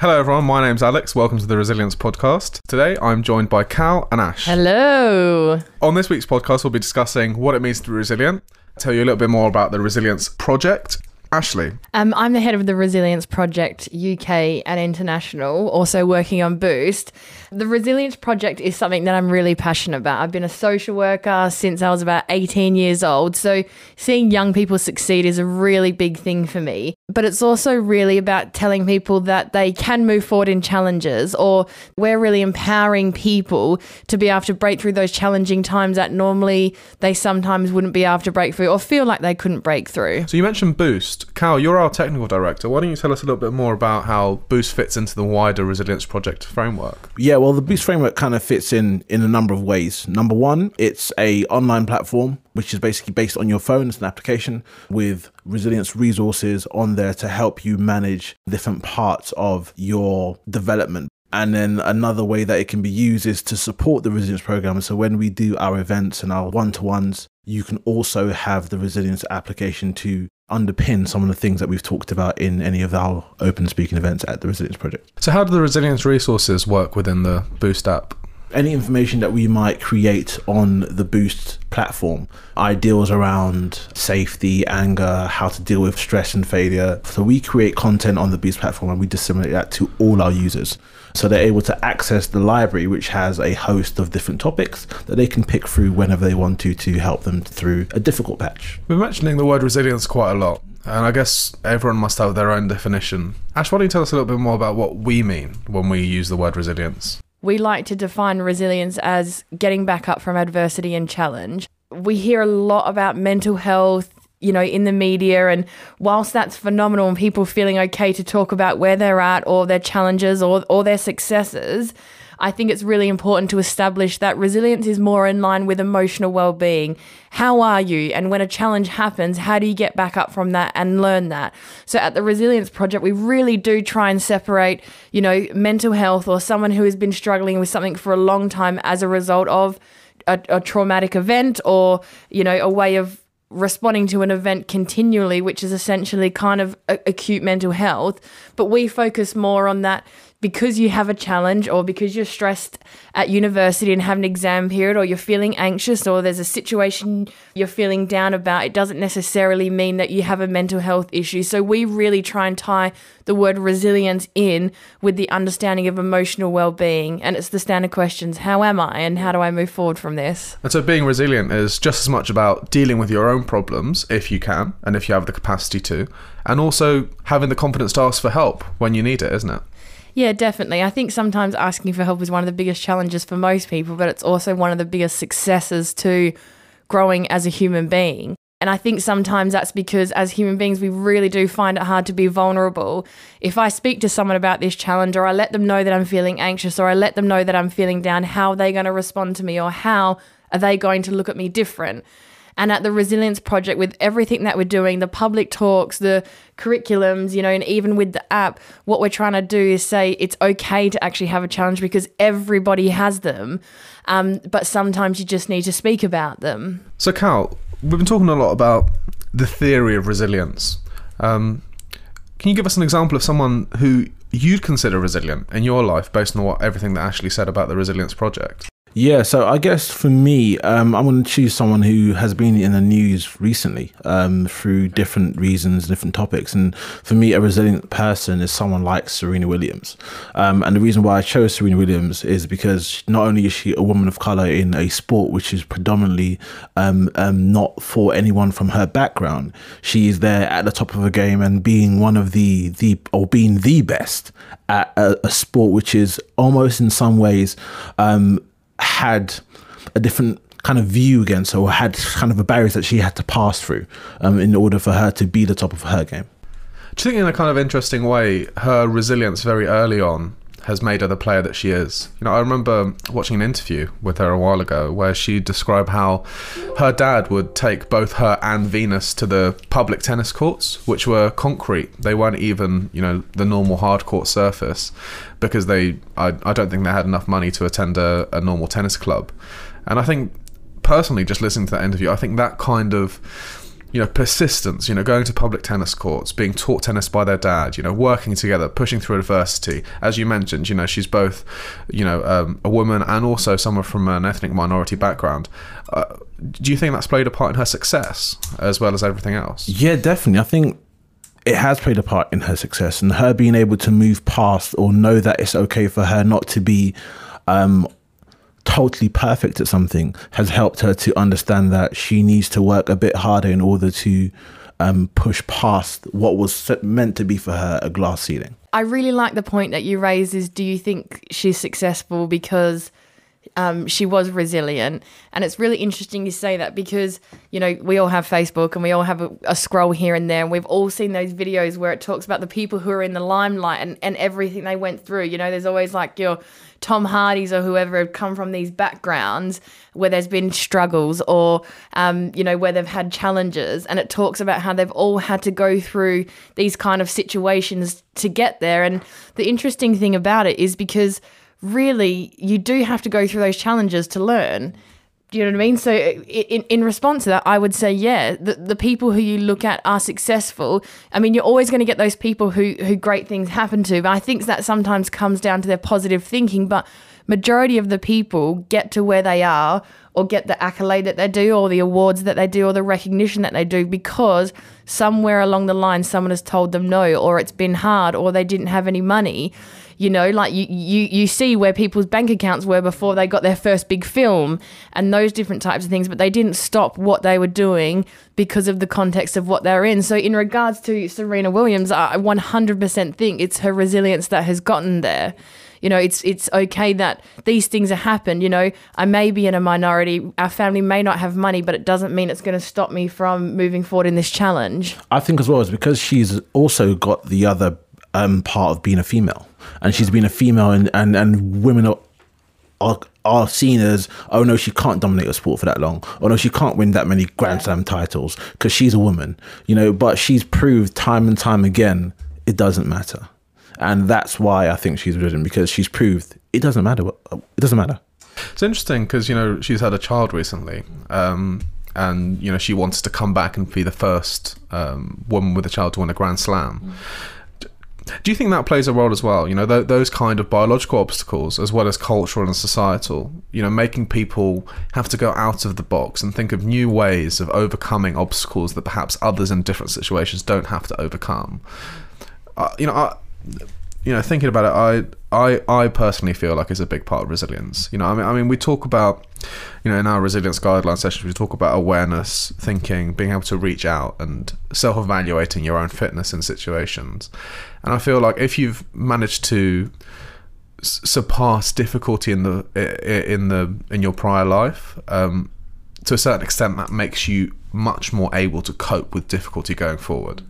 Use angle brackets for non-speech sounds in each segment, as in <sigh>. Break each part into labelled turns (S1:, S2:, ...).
S1: Hello, everyone. My name's Alex. Welcome to the Resilience Podcast. Today, I'm joined by Kal and Ash.
S2: Hello.
S1: On this week's podcast, we'll be discussing what it means to be resilient, tell you a little bit more about the Resilience Project. Ashlee,
S2: Um, I'm the head of the Resilience Project UK and International, also working on Boost. The Resilience Project is something that I'm really passionate about. I've been a social worker since I was about 18 years old, so seeing young people succeed is a really big thing for me. But it's also really about telling people that they can move forward in challenges, or we're really empowering people to be able to break through those challenging times that normally they sometimes wouldn't be able to break through or feel like they couldn't break through.
S1: so you mentioned Boost. Kal, you're our technical director. Why don't you tell us a little bit more about how Boost fits into the wider Resilience Project framework?
S3: Yeah, well, the Boost framework kind of fits in in a number of ways. Number one, it's a online platform which is basically based on your phone. It's an application with resilience resources on there to help you manage different parts of your development. And then another way that it can be used is to support the resilience program. So when we do our events and our one to ones, you can also have the resilience application to underpin some of the things that we've talked about in any of our open speaking events at the Resilience Project.
S1: So, how do the Resilience resources work within the Boost app?
S3: Any information that we might create on the Boost platform, ideals around safety, anger, how to deal with stress and failure. So we create content on the Boost platform and we disseminate that to all our users. So they're able to access the library, which has a host of different topics that they can pick through whenever they want to to help them through a difficult patch.
S1: We're mentioning the word resilience quite a lot, and I guess everyone must have their own definition. Ash, why don't you tell us a little bit more about what we mean when we use the word resilience?
S2: We like to define resilience as getting back up from adversity and challenge. We hear a lot about mental health, you know, in the media, and whilst that's phenomenal and people feeling okay to talk about where they're at or their challenges or, or their successes, I think it's really important to establish that resilience is more in line with emotional well being. How are you? And when a challenge happens, how do you get back up from that and learn that? So at the Resilience Project, we really do try and separate, you know, mental health or someone who has been struggling with something for a long time as a result of a, a traumatic event or, you know, a way of responding to an event continually, which is essentially kind of acute mental health. But we focus more on that because you have a challenge or because you're stressed at university and have an exam period or you're feeling anxious or there's a situation you're feeling down about, it doesn't necessarily mean that you have a mental health issue. So we really try and tie the word resilience in with the understanding of emotional well-being and it's the standard questions how am i and how do i move forward from this
S1: And so, being resilient is just as much about dealing with your own problems, if you can, and if you have the capacity to, and also having the confidence to ask for help when you need it, isn't it?
S2: Yeah, definitely. I think sometimes asking for help is one of the biggest challenges for most people, but it's also one of the biggest successes to growing as a human being. And I think sometimes that's because as human beings, we really do find it hard to be vulnerable. If I speak to someone about this challenge, or I let them know that I'm feeling anxious, or I let them know that I'm feeling down, how are they going to respond to me, or how are they going to look at me different? And at the Resilience Project, with everything that we're doing, the public talks, the curriculums, you know, and even with the app, what we're trying to do is say it's okay to actually have a challenge because everybody has them. Um, but sometimes you just need to speak about them.
S1: So, Kal, we've been talking a lot about the theory of resilience. Um, can you give us an example of someone who you'd consider resilient in your life based on what everything that Ashlee said about the Resilience Project?
S3: Yeah, so I guess for me, um, I'm going to choose someone who has been in the news recently um, through different reasons, different topics. And for me, a resilient person is someone like Serena Williams. Um, and the reason why I chose Serena Williams is because not only is she a woman of color in a sport which is predominantly um, um, not for anyone from her background, she is there at the top of her game and being one of the the or being the best at a, a sport which is almost in some ways um, had a different kind of view against her or had kind of a barriers that she had to pass through um, in order for her to be the top of her game.
S1: Do you think, in a kind of interesting way, her resilience very early on has made her the player that she is? You know, I remember watching an interview with her a while ago where she described how her dad would take both her and Venus to the public tennis courts, which were concrete. They weren't even, you know, the normal hard court surface because they, I, I don't think they had enough money to attend a, a normal tennis club. And I think, personally, just listening to that interview, I think that kind of you know, persistence, you know, going to public tennis courts, being taught tennis by their dad, you know, working together, pushing through adversity. As you mentioned, you know, she's both, you know, um, a woman and also someone from an ethnic minority background. Uh, do you think that's played a part in her success as well as everything else?
S3: Yeah, definitely. I think it has played a part in her success and her being able to move past or know that it's okay for her not to be um, totally perfect at something has helped her to understand that she needs to work a bit harder in order to um, push past what was meant to be for her a glass ceiling.
S2: I really like the point that you raise is do you think she's successful because um, she was resilient. And it's really interesting you say that because, you know, we all have Facebook and we all have a, a, scroll here and there. And we've all seen those videos where it talks about the people who are in the limelight and, and everything they went through. You know, there's always like your Tom Hardys or whoever have come from these backgrounds where there's been struggles or, um, you know, where they've had challenges. And it talks about how they've all had to go through these kind of situations to get there. And the interesting thing about it is because really you do have to go through those challenges to learn. Do you know what I mean? So, in, in response to that, I would say, yeah, the, the people who you look at are successful. I mean, you're always going to get those people who, who great things happen to, but I think that sometimes comes down to their positive thinking. But majority of the people get to where they are or get the accolade that they do or the awards that they do or the recognition that they do because somewhere along the line someone has told them no or it's been hard or they didn't have any money you know, like you, you, you see where people's bank accounts were before they got their first big film and those different types of things, but they didn't stop what they were doing because of the context of what they're in. So, in regards to Serena Williams, I 100% think it's her resilience that has gotten there. You know it's it's okay that these things have happened you know. I may be in a minority. Our family may not have money but it doesn't mean it's going to stop me from moving forward in this challenge.
S3: I think as well is because she's also got the other um, part of being a female and she's been a female, and and, and women are, are are seen as oh no she can't dominate a sport for that long. Oh no she can't win that many grand slam titles because she's a woman you know but she's proved time and time again it doesn't matter. And that's why i think she's risen because she's proved it doesn't matter it doesn't matter.
S1: It's interesting because you know she's had a child recently um, and you know she wants to come back and be the first um, woman with a child to win a grand slam. mm. Do you think that plays a role as well? You know, th- those kind of biological obstacles, as well as cultural and societal. You know, making people have to go out of the box and think of new ways of overcoming obstacles that perhaps others in different situations don't have to overcome. Uh, you know, I, you know, thinking about it, I, I, I personally feel like it's a big part of resilience. You know, I mean, I mean, we talk about, you know, in our resilience guideline sessions, we talk about awareness, thinking, being able to reach out, and self-evaluating your own fitness in situations. And I feel like if you've managed to surpass difficulty in the in the in your prior life, um, to a certain extent, that makes you much more able to cope with difficulty going forward.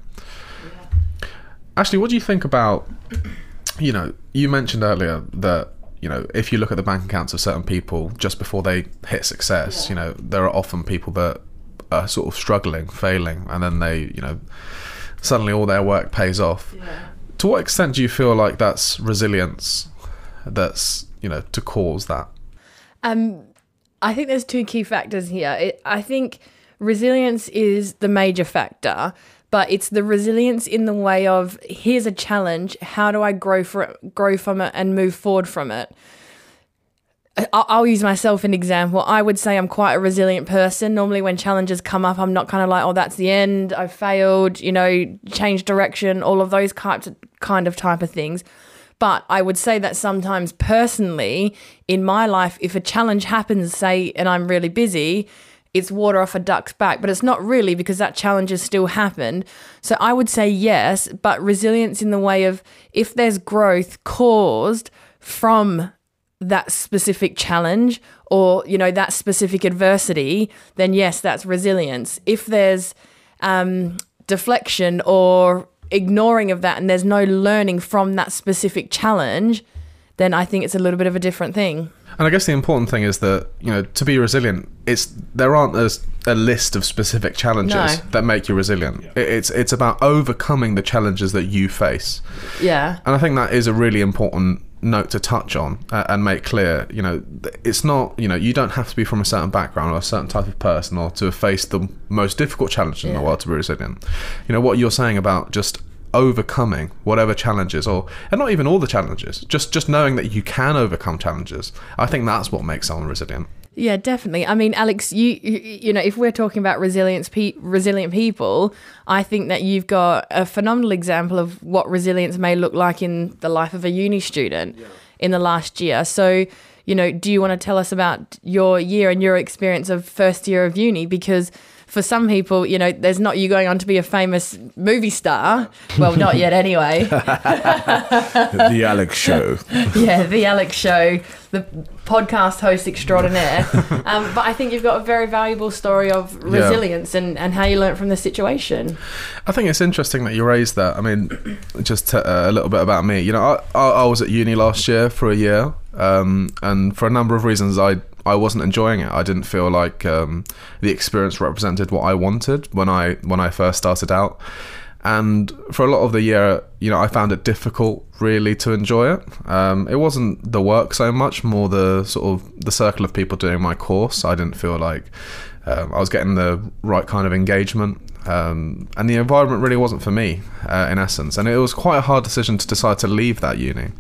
S1: Ashlee, what do you think about you know, you mentioned earlier that you know, if you look at the bank accounts of certain people just before they hit success, yeah. you know, there are often people that are sort of struggling, failing, and then they, you know, suddenly all their work pays off. Yeah. To what extent do you feel like that's resilience that's, you know, to cause that?
S2: Um, I think there's two key factors here. It, I think resilience is the major factor but it's the resilience in the way of here's a challenge how do i grow for grow from it and move forward from it I'll use myself an example. I would say I'm quite a resilient person. Normally, when challenges come up, I'm not kind of like, "Oh, that's the end. I failed." You know, change direction. All of those types, of, kind of type of things. But I would say that sometimes, personally, in my life, if a challenge happens, say, and I'm really busy, it's water off a duck's back, but it's not really because that challenge has still happened. So I would say yes, but resilience in the way of if there's growth caused from that specific challenge or you know that specific adversity, then yes, that's resilience. If there's um, deflection or ignoring of that and there's no learning from that specific challenge, then I think it's a little bit of a different thing.
S1: And I guess the important thing is that you know to be resilient, it's there aren't a, a list of specific challenges no. that make you resilient. Yeah. It's it's about overcoming the challenges that you face.
S2: Yeah.
S1: And I think that is a really important note to touch on uh, and make clear. You know, it's not. You know, you don't have to be from a certain background or a certain type of person or to have faced the most difficult challenge in the world to be resilient. You know what you're saying about just overcoming whatever challenges or and not even all the challenges just just knowing that you can overcome challenges i think that's what makes someone resilient
S2: Yeah, definitely. I mean, Alex, you you, you know, if we're talking about resilience, pe- resilient people, I think that you've got a phenomenal example of what resilience may look like in the life of a uni student in the last year. So, you know, do you want to tell us about your year and your experience of first year of uni? Because for some people, you know, there's not you going on to be a famous movie star. Well, not yet, anyway. <laughs>
S3: the Alex Show.
S2: yeah, the Alex Show, the podcast host extraordinaire. <laughs> Um, but I think you've got a very valuable story of resilience and, and how you learnt from the situation.
S1: I think it's interesting that you raised that. I mean, just uh, a little bit about me. You know, I, I, I was at uni last year for a year, um, and for a number of reasons, I I wasn't enjoying it. I didn't feel like um, the experience represented what I wanted when I when I first started out. And for a lot of the year, you know, I found it difficult really to enjoy it. Um, it wasn't the work so much, more the sort of the circle of people doing my course. I didn't feel like um, I was getting the right kind of engagement. Um, and the environment really wasn't for me, uh, in essence. And it was quite a hard decision to decide to leave that uni.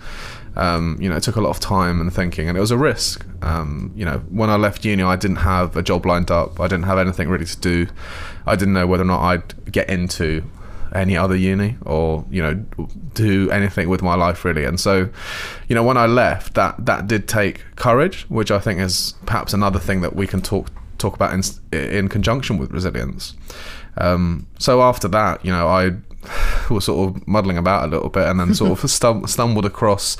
S1: Um, you know, it took a lot of time and thinking, and it was a risk. Um, you know, when I left uni, I didn't have a job lined up. I didn't have anything really to do. I didn't know whether or not I'd get into any other uni or you know do anything with my life really and so you know when i left that that did take courage which i think is perhaps another thing that we can talk talk about in in conjunction with resilience um, so after that you know i <sighs> was sort of muddling about a little bit and then sort of <laughs> stum- stumbled across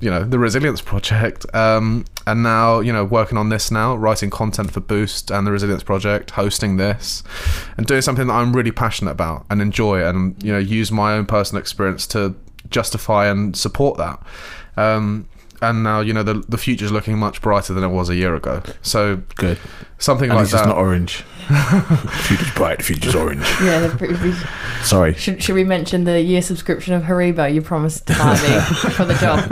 S1: you know the resilience project. Um, and now you know working on this now writing content for boost and the resilience project hosting this and doing something that i'm really passionate about and enjoy and you know use my own personal experience to justify and support that. Um, and now you know the the future's looking much brighter than it was a year ago so
S3: Good.
S1: something
S3: At
S1: like
S3: least it's
S1: that
S3: not orange. <laughs> future's bright, future's orange. <laughs>
S2: Yeah, the, we-
S3: Sorry.
S2: should, should we mention the year subscription of Haribo you promised to buy me <laughs> for the job?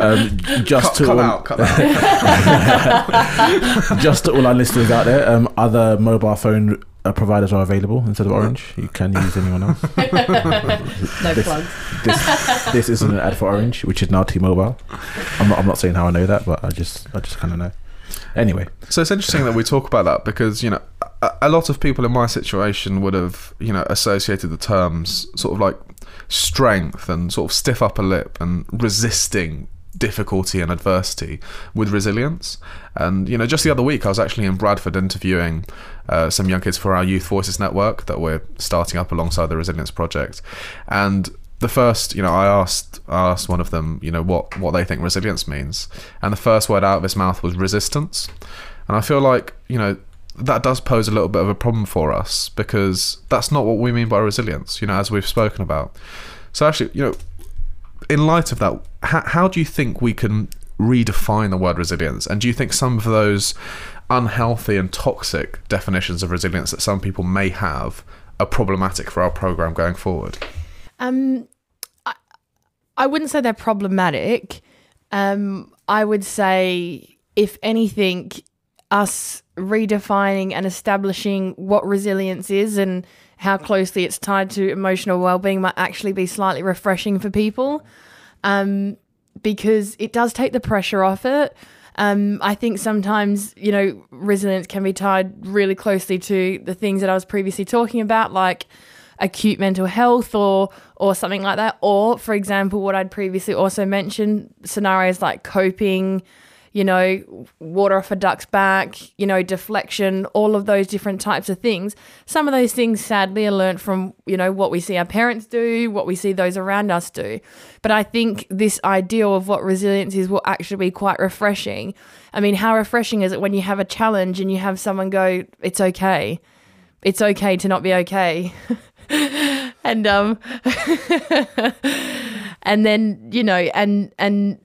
S3: Um, just
S1: cut,
S3: to
S1: cut
S3: all,
S1: out cut out
S3: just to all our listeners out there, um, other mobile phone uh, providers are available instead of Orange. You can use anyone else. <laughs>
S2: No
S3: This-
S2: plugs.
S3: This this isn't an ad for Orange, which is now T-Mobile. I'm not, I'm not saying how I know that, but I just I just kind of know. Anyway,
S1: So it's interesting that we talk about that because you know a, a lot of people in my situation would have you know associated the terms sort of like strength and sort of stiff upper lip and resisting difficulty and adversity with resilience. And you know, just the other week I was actually in Bradford interviewing uh, some young kids for our Youth Voices network that we're starting up alongside the Resilience Project, and the first, you know, I asked I asked one of them, you know, what what they think resilience means, and the first word out of his mouth was resistance, and I feel like you know that does pose a little bit of a problem for us because that's not what we mean by resilience, you know, as we've spoken about. So actually, you know, in light of that, how, how do you think we can redefine the word resilience? And do you think some of those unhealthy and toxic definitions of resilience that some people may have are problematic for our program going forward?
S2: Um, I, I wouldn't say they're problematic. Um, I would say, if anything, us redefining and establishing what resilience is and how closely it's tied to emotional well-being might actually be slightly refreshing for people, um, because it does take the pressure off it. Um, I think sometimes, you know, resilience can be tied really closely to the things that I was previously talking about, like acute mental health or or something like that. Or, for example, what I'd previously also mentioned, scenarios like coping, you know, water off a duck's back, you know, deflection, all of those different types of things. Some of those things sadly are learnt from, you know, what we see our parents do, what we see those around us do. But I think this ideal of what resilience is will actually be quite refreshing. I mean, how refreshing is it when you have a challenge and you have someone go, It's okay. It's okay to not be okay. <laughs> and um <laughs> and then, you know, and and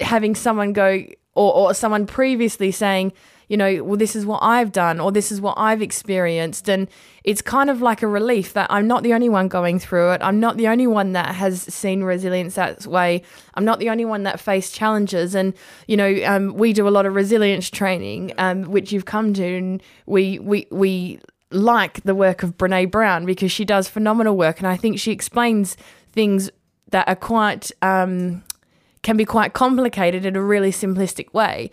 S2: having someone go or, or someone previously saying, you know, well, this is what I've done or this is what I've experienced. And it's kind of like a relief that I'm not the only one going through it. I'm not the only one that has seen resilience that way. I'm not the only one that faced challenges. And, you know, um, we do a lot of resilience training, um, which you've come to, and we, we, we, like the work of Brene Brown because she does phenomenal work, and I think she explains things that are quite um, can be quite complicated in a really simplistic way.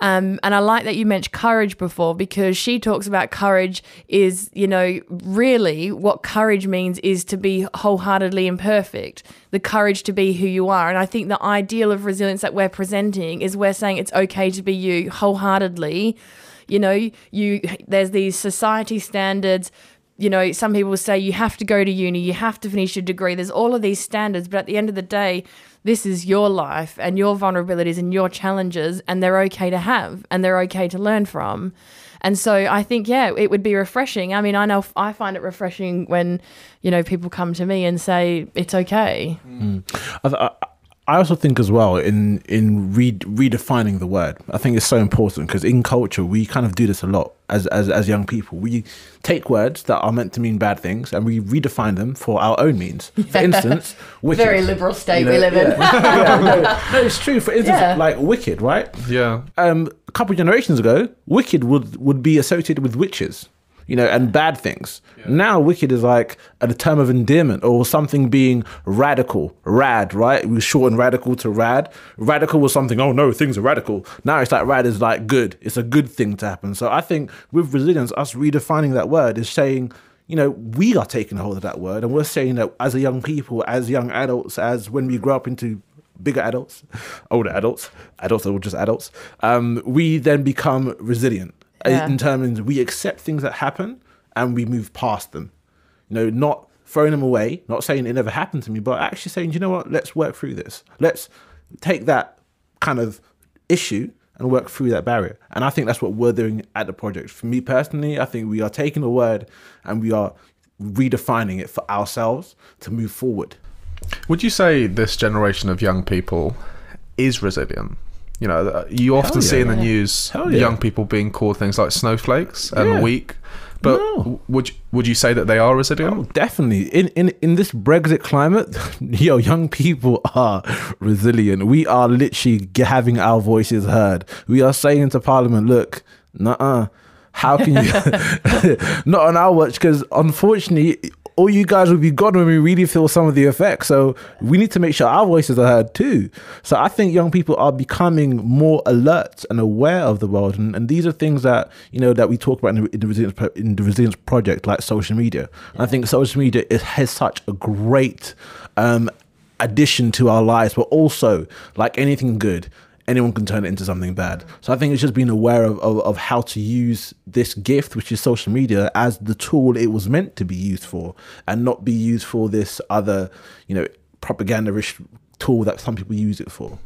S2: Um, and I like that you mentioned courage before because she talks about courage is, you know, really what courage means is to be wholeheartedly imperfect, the courage to be who you are. And I think the ideal of resilience that we're presenting is we're saying it's okay to be you wholeheartedly. You know, you there's these society standards you know, some people say you have to go to uni, you have to finish your degree. There's all of these standards, but at the end of the day, this is your life and your vulnerabilities and your challenges, and they're okay to have and they're okay to learn from. And so I think, yeah, it would be refreshing. I mean, I know I find it refreshing when, you know, people come to me and say it's okay.
S3: Mm. I, I also think as well in in re- redefining the word. I think it's so important because in culture we kind of do this a lot as, as as young people. We take words that are meant to mean bad things and we redefine them for our own means. For instance, <laughs> wicked.
S2: Very liberal state you know, we live in.
S3: yeah, <laughs> no, no, it's true. For instance, yeah. like wicked, right?
S1: Yeah.
S3: Um, a couple of generations ago, wicked would would be associated with witches you know, and bad things. Yeah. Now, wicked is like a term of endearment or something being radical, rad, right? We shorten radical to rad. Radical was something, oh no, things are radical. Now it's like rad is like good. It's a good thing to happen. So I think with resilience, us redefining that word is saying, you know, we are taking hold of that word and we're saying that as a young people, as young adults, as when we grow up into bigger adults, <laughs> older adults, adults that were just adults, um, we then become resilient yeah. in terms we accept things that happen and we move past them. You know, not throwing them away, not saying it never happened to me, but actually saying, you know what, let's work through this. Let's take that kind of issue and work through that barrier. And I think that's what we're doing at the project. For me personally, I think we are taking a word and we are redefining it for ourselves to move forward.
S1: Would you say this generation of young people is resilient? You know, uh, you often yeah. see in the news yeah. young people being called things like snowflakes and yeah. weak. But no. would you, would you say that they are resilient? Oh,
S3: definitely. In in in this Brexit climate, <laughs> yo, young people are resilient. We are literally having our voices heard. We are saying to Parliament, look, nah, how can you <laughs> <laughs> not on our watch? Because unfortunately, all you guys will be gone when we really feel some of the effects. So we need to make sure our voices are heard too. So I think young people are becoming more alert and aware of the world, and, and these are things that you know that we talk about in the, in the resilience in the resilience project, like social media. Yeah. I think social media it has such a great um, addition to our lives, but also like anything good anyone can turn it into something bad. So I think it's just being aware of, of, of, how to use this gift, which is social media, as the tool it was meant to be used for, and not be used for this other, you know, propaganda-ish tool that some people use it for.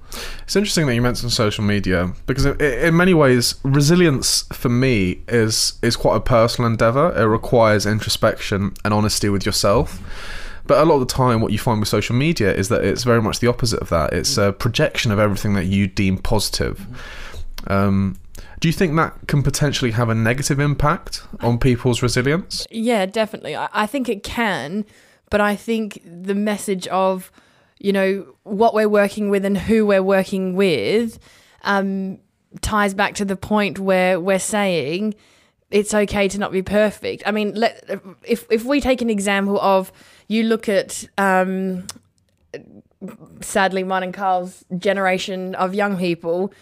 S1: It's interesting that you mentioned social media because in many ways, resilience for me is is quite a personal endeavor. It requires introspection and honesty with yourself. But a lot of the time, what you find with social media is that it's very much the opposite of that. It's a projection of everything that you deem positive. Um, do you think that can potentially have a negative impact on people's resilience?
S2: Yeah, definitely. I think it can, but I think the message of, you know, what we're working with and who we're working with um, ties back to the point where we're saying it's okay to not be perfect. I mean, let, if if we take an example of you look at um, sadly mine and Carl's generation of young people,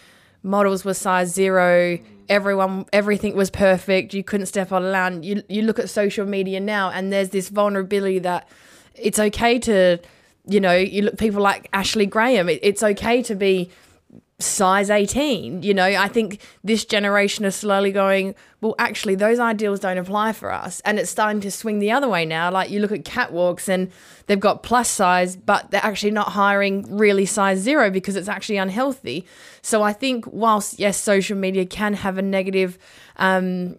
S2: models were size zero. Everyone, everything was perfect. You couldn't step on a land. You you look at social media now, and there's this vulnerability that it's okay to, you know, you look people like Ashley Graham. It, it's okay to be size 18 you know? I think this generation is slowly going well actually those ideals don't apply for us. And it's starting to swing the other way now. Like you look at catwalks and they've got plus size but they're actually not hiring really size zero because it's actually unhealthy. So i think whilst yes social media can have a negative um,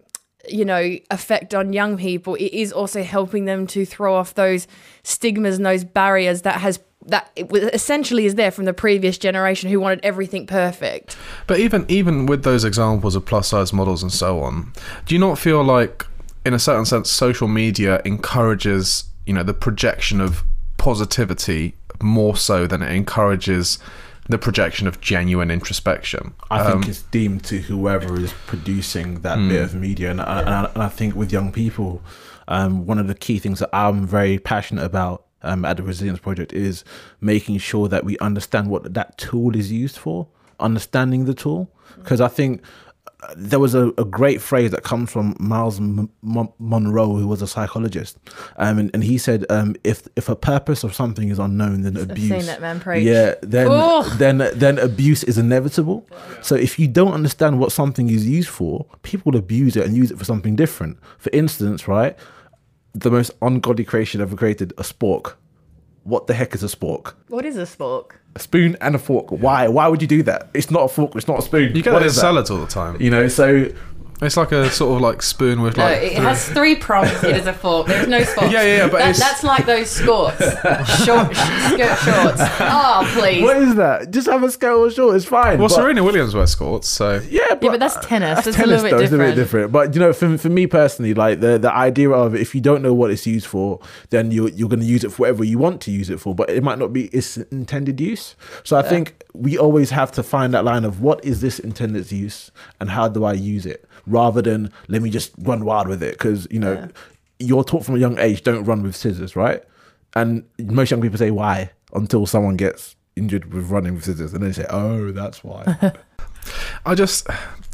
S2: you know effect on young people it is also helping them to throw off those stigmas and those barriers that has that it was essentially is there from the previous generation who wanted everything perfect.
S1: But even even with those examples of plus size models and so on, do you not feel like, in a certain sense, social media encourages you know the projection of positivity more so than it encourages the projection of genuine introspection?
S3: I think
S1: Um,
S3: it's deemed to whoever is producing that bit of media, and, I, and, I, and I think with young people, um, one of the key things that I'm very passionate about um, at the Resilience Project is making sure that we understand what that tool is used for, understanding the tool, because I think uh, there was a, a great phrase that comes from Myles M- M- Munroe, who was a psychologist, um, and, and he said, um, "If if a purpose of something is unknown, then abuse."
S2: man preach.
S3: Yeah, then then then abuse is inevitable. So if you don't understand what something is used for, people will abuse it and use it for something different. For instance, right, the most ungodly creation ever created, a spork. What the heck is a spork?
S2: What is a spork?
S3: A spoon and a fork. Why? Why would you do that? It's not a fork. It's not a spoon.
S1: you get
S3: What
S1: it in
S3: is
S1: salads all the time.
S3: You know, so
S1: It's like a sort of like spoon with
S2: No,
S1: like.
S2: it has three prongs. It is a fork. There's no <laughs> spork.
S1: Yeah, yeah, yeah, but
S2: That-
S1: it's-
S2: that's like those skirts, <laughs> short skirt shorts. Oh, please.
S3: what is that? Just have a skirt or short. It's fine.
S1: well,
S3: but-
S1: Serena Williams wears skirts, so
S3: Yeah, but,
S2: yeah, but that's tennis.
S3: That's
S2: It's
S3: tennis,
S2: a little bit
S3: though. It's a bit different. But you know, for, for me personally, like the the idea of if you don't know what it's used for, then you're you're going to use it for whatever you want to use it for. But it might not be its intended use. So I think we always have to find that line of what is this intended use and how do I use it, rather than let me just run wild with it. Because you know, you're taught from a young age don't run with scissors, right? And most young people say why until someone gets injured with running with scissors, and they say, oh, that's why. <laughs>
S1: I just,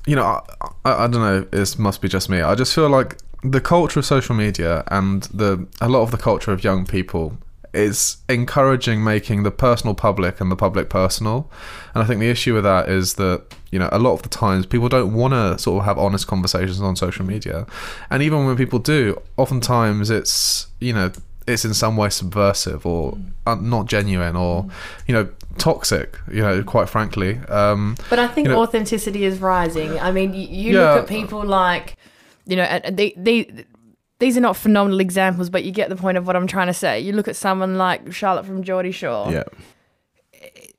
S1: you know, I, I, I don't know. This must be just me. I just feel like the culture of social media and the a lot of the culture of young people is encouraging making the personal public and the public personal. And I think the issue with that is that you know a lot of the times people don't want to sort of have honest conversations on social media, and even when people do, oftentimes it's you know it's in some way subversive or uh, not genuine or you know toxic you know quite frankly um
S2: But I think
S1: You know-
S2: authenticity is rising. I mean, you, you
S1: Yeah.
S2: look at people like, you know, and they, they, these are not phenomenal examples, but you get the point of what I'm trying to say. You look at someone like Charlotte from Geordie Shore.
S3: yeah.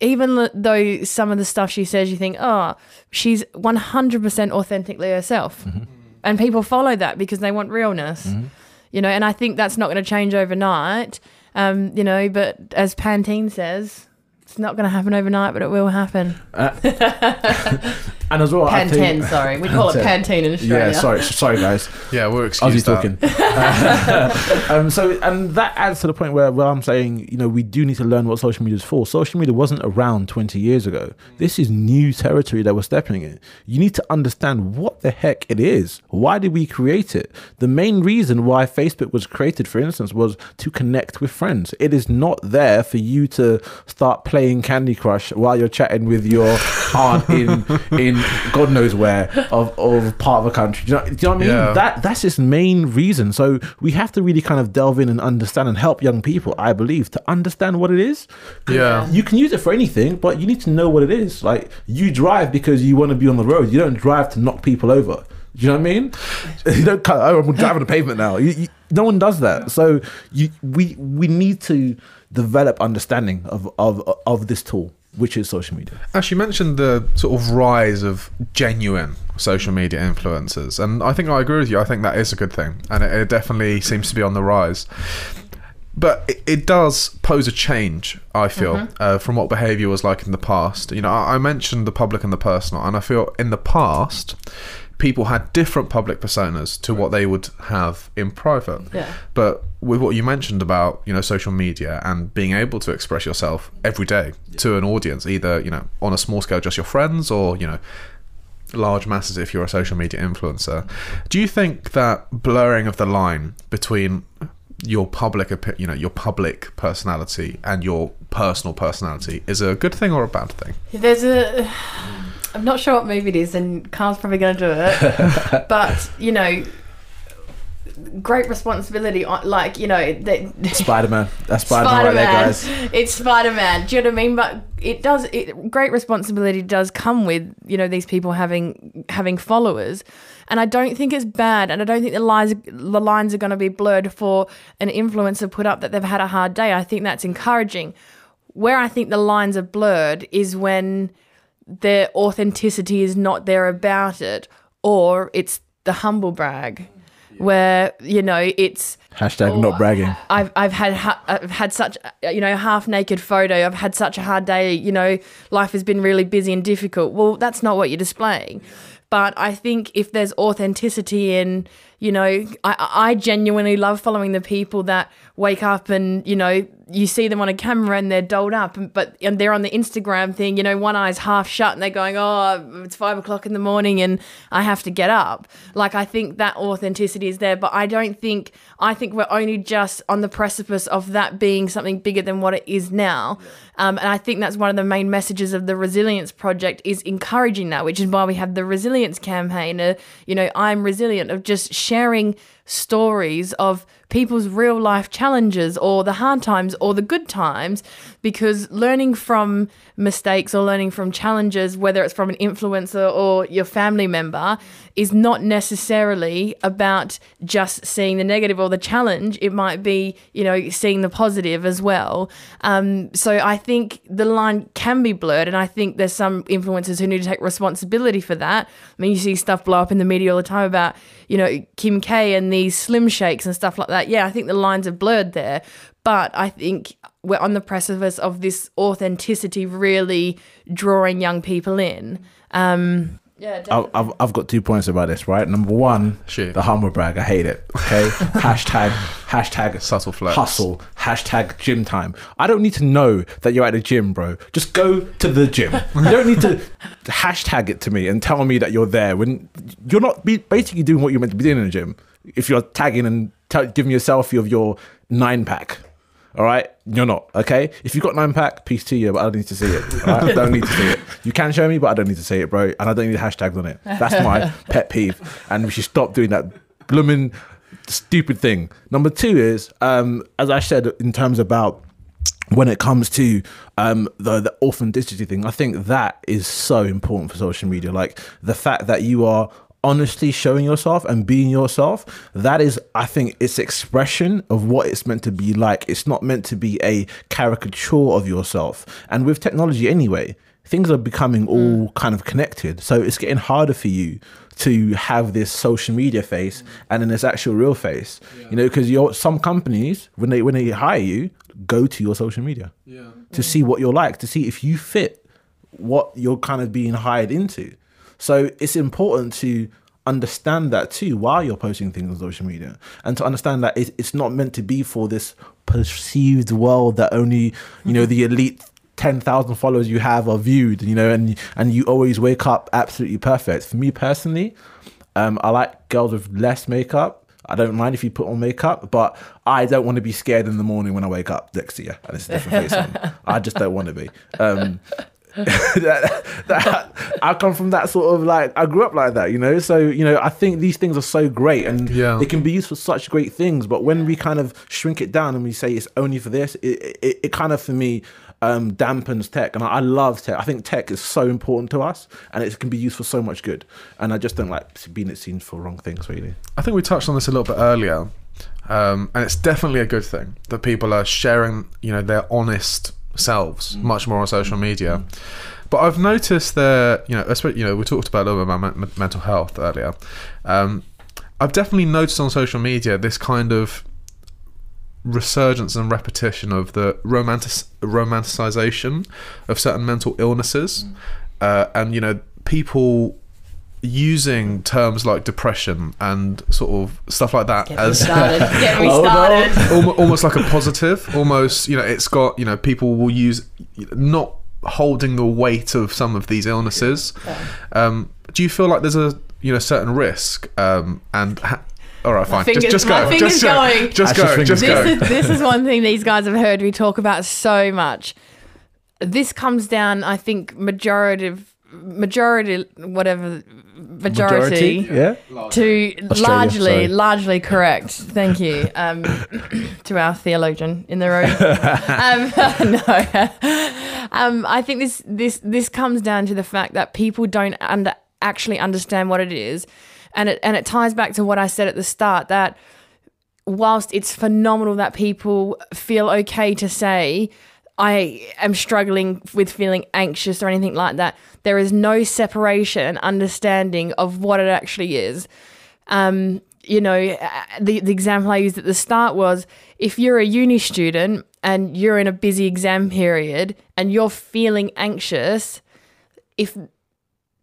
S2: Even though some of the stuff she says, you think, oh, she's 100% authentically herself. Mm-hmm. And people follow that because they want realness. Mm-hmm. You know, and I think that's not going to change overnight. Um, you know, but as Pantene says, it's not going to happen overnight, but it will happen.
S3: Uh, <laughs> <laughs> And as well, I think-
S2: Pantene, sorry. We call it <laughs> Pantene in Australia.
S3: Yeah, sorry, sorry, guys.
S1: yeah we're
S3: I was just
S1: that.
S3: talking. <laughs> um, so, and that adds to the point where, where I'm saying, you know, we do need to learn what social media is for. Social media wasn't around 20 years ago. This is new territory that we're stepping in. You need to understand what the heck it is. Why did we create it? The main reason why Facebook was created, for instance, was to connect with friends. It is not there for you to start playing Candy Crush while you're chatting with your aunt in <laughs> in God knows where of, of part of a country. Do you know, do you know what I mean?
S1: Yeah.
S3: That that's its main reason. So we have to really kind of delve in and understand and help young people, I believe, to understand what it is.
S1: Yeah.
S3: You can use it for anything, but you need to know what it is. Like you drive because you want to be on the road. You don't drive to knock people over. Do you know what I mean? <laughs> You don't cut. Oh, I'm driving the pavement now. You, you, no one does that. So you, we we need to develop understanding of of of this tool, which is social media.
S1: Ash, you mentioned the sort of rise of genuine social media influencers, and I think I agree with you. I think that is a good thing, and it, it definitely seems to be on the rise. But it, it does pose a change, I feel, uh, from what behaviour was like in the past. You know, I, I mentioned the public and the personal, and I feel in the past, people had different public personas to what they would have in private.
S2: Yeah.
S1: But with what you mentioned about you know social media and being able to express yourself every day to an audience, either you know on a small scale, just your friends, or you know large masses if you're a social media influencer. Do you think that blurring of the line between your public, opi- you know, your public personality and your personal personality is a good thing or a bad thing?
S2: There's a. I'm not sure what movie it is, and Carl's probably going to do it. <laughs> but, you know, great responsibility. on- Like, you know, that. <laughs>
S3: Spider Man. That's Spider Man right there, guys.
S2: It's Spider Man. Do you know what I mean? But it does. It, great responsibility does come with you know these people having having followers, and I don't think it's bad, and I don't think the lines the lines are going to be blurred for an influencer put up that they've had a hard day. I think that's encouraging. where I think the lines are blurred is when their authenticity is not there about it, or it's the humble brag, where you know it's
S3: Hashtag not bragging.
S2: I've I've had ha- I've had such you know half naked photo. I've had such a hard day. You know, life has been really busy and difficult. Well, that's not what you're displaying. But I think if there's authenticity in, you know, I, I genuinely love following the people that wake up and you know you see them on a camera and they're dolled up, and, but and they're on the Instagram thing. You know, one eye's half shut and they're going, "Oh, it's five o'clock in the morning and I have to get up." Like I think that authenticity is there, but I don't think I think we're only just on the precipice of that being something bigger than what it is now. Um, and I think that's one of the main messages of the Resilience Project is encouraging that, which is why we have the Resilience campaign. Uh, you know, I'm resilient of just sharing stories of people's real life challenges or the hard times or the good times because learning from mistakes or learning from challenges whether it's from an influencer or your family member is not necessarily about just seeing the negative or the challenge. It might be you know seeing the positive as well. Um, so i think the line can be blurred and i think there's some influencers who need to take responsibility for that. I mean you see stuff blow up in the media all the time about you know kim k and these slim shakes and stuff like that yeah i think the lines are blurred there but i think we're on the precipice of this authenticity really drawing young people in um, yeah,
S3: I've, I've, I've got two points about this, right? Number one,
S1: Shoot.
S3: the humble brag. I hate it. Okay. <laughs> hashtag, hashtag
S1: Subtle flex.
S3: hustle, hashtag gym time. I don't need to know that you're at the gym, bro. Just go to the gym. You don't need to hashtag it to me and tell me that you're there when you're not be, basically doing what you're meant to be doing in the gym. If you're tagging and t- giving me a selfie of your nine pack. All right, you're not okay. If you've got nine pack, peace to you, but I don't need to see it. Right? I don't need to see it. <laughs> You can show me, but I don't need to see it, bro. And I don't need hashtags on it. That's my pet peeve, and we should stop doing that blooming stupid thing. Number two is, um, as I said, in terms about when it comes to um, the the authenticity thing, I think that is so important for social media. Like the fact that you are honestly showing yourself and being yourself that is i think it's expression of what it's meant to be like. It's not meant to be a caricature of yourself. And with technology anyway things are becoming mm. all kind of connected. So it's getting harder for you to have this social media face and then this actual real face. You know because you're some companies when they when they hire you go to your social media to see mm. what you're like to see if you fit what you're kind of being hired into so it's important to understand that too while you're posting things on social media and to understand that it, it's not meant to be for this perceived world that only you know the elite 10,000 followers you have are viewed you know and and you always wake up absolutely perfect for me personally um I like girls with less makeup I don't mind if you put on makeup, but I don't want to be scared in the morning when I wake up next to you and it's a different face on. I just don't want to be. Um, <laughs> that, that I come from that sort of like I grew up like that, you know. So you know, I think these things are so great and
S1: Yeah.
S3: they can be used for such great things. But when we kind of shrink it down and we say it's only for this, it it, it kind of for me um, dampens tech. And I, I love tech. I think tech is so important to us and it can be used for so much good. And I just don't like being it seen for wrong things, really.
S1: I think we touched on this a little bit earlier, um, and it's definitely a good thing that people are sharing, you know, their honest selves much more on social media. But I've noticed that, you know, especially, you know, we talked about a little bit about men- mental health earlier. Um, I've definitely noticed on social media this kind of resurgence and repetition of the romantic romanticization of certain mental illnesses, uh, and you know, people using terms like depression and sort of stuff like that
S2: Get me
S1: as
S2: started. <laughs> Get me started. <laughs>
S1: almo- almost like a positive almost you know it's got you know people will use not holding the weight of some of these illnesses um, do you feel like there's a you know certain risk um, and ha- all right fine
S2: fingers-
S1: just, just
S2: my
S1: go
S2: fingers
S1: just go
S2: going.
S1: just go
S3: fingers
S1: just go
S2: this is this is one thing these guys have heard me talk about so much. This comes down, I think, majority of majority whatever majority,
S3: yeah.
S2: to
S3: Australia,
S2: largely
S3: sorry.
S2: largely correct. Thank you um, <coughs> to our theologian in the room. <laughs> um, <laughs> no, um, I think this this this comes down to the fact that people don't under actually understand what it is, and it and it ties back to what I said at the start that whilst it's phenomenal that people feel okay to say I am struggling with feeling anxious or anything like that. There is no separation, understanding of what it actually is. Um, you know, uh, the, the example I used at the start was if you're a uni student and you're in a busy exam period and you're feeling anxious, if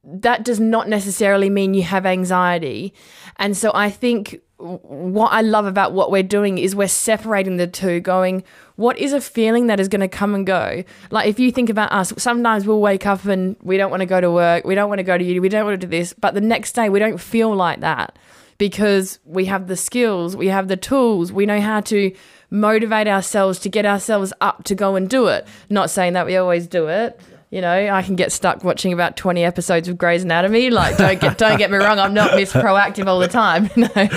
S2: that does not necessarily mean you have anxiety. And so I think what I love about what we're doing is we're separating the two, going, what is a feeling that is going to come and go? Like, if you think about us, sometimes we'll wake up and we don't want to go to work, we don't want to go to uni, we don't want to do this, but the next day we don't feel like that because we have the skills, we have the tools, we know how to motivate ourselves to get ourselves up to go and do it. Not saying that we always do it. You know, I can get stuck watching about twenty episodes of Grey's Anatomy. Like, don't get don't get me wrong, I'm not Miss Proactive all the time. <laughs> You know,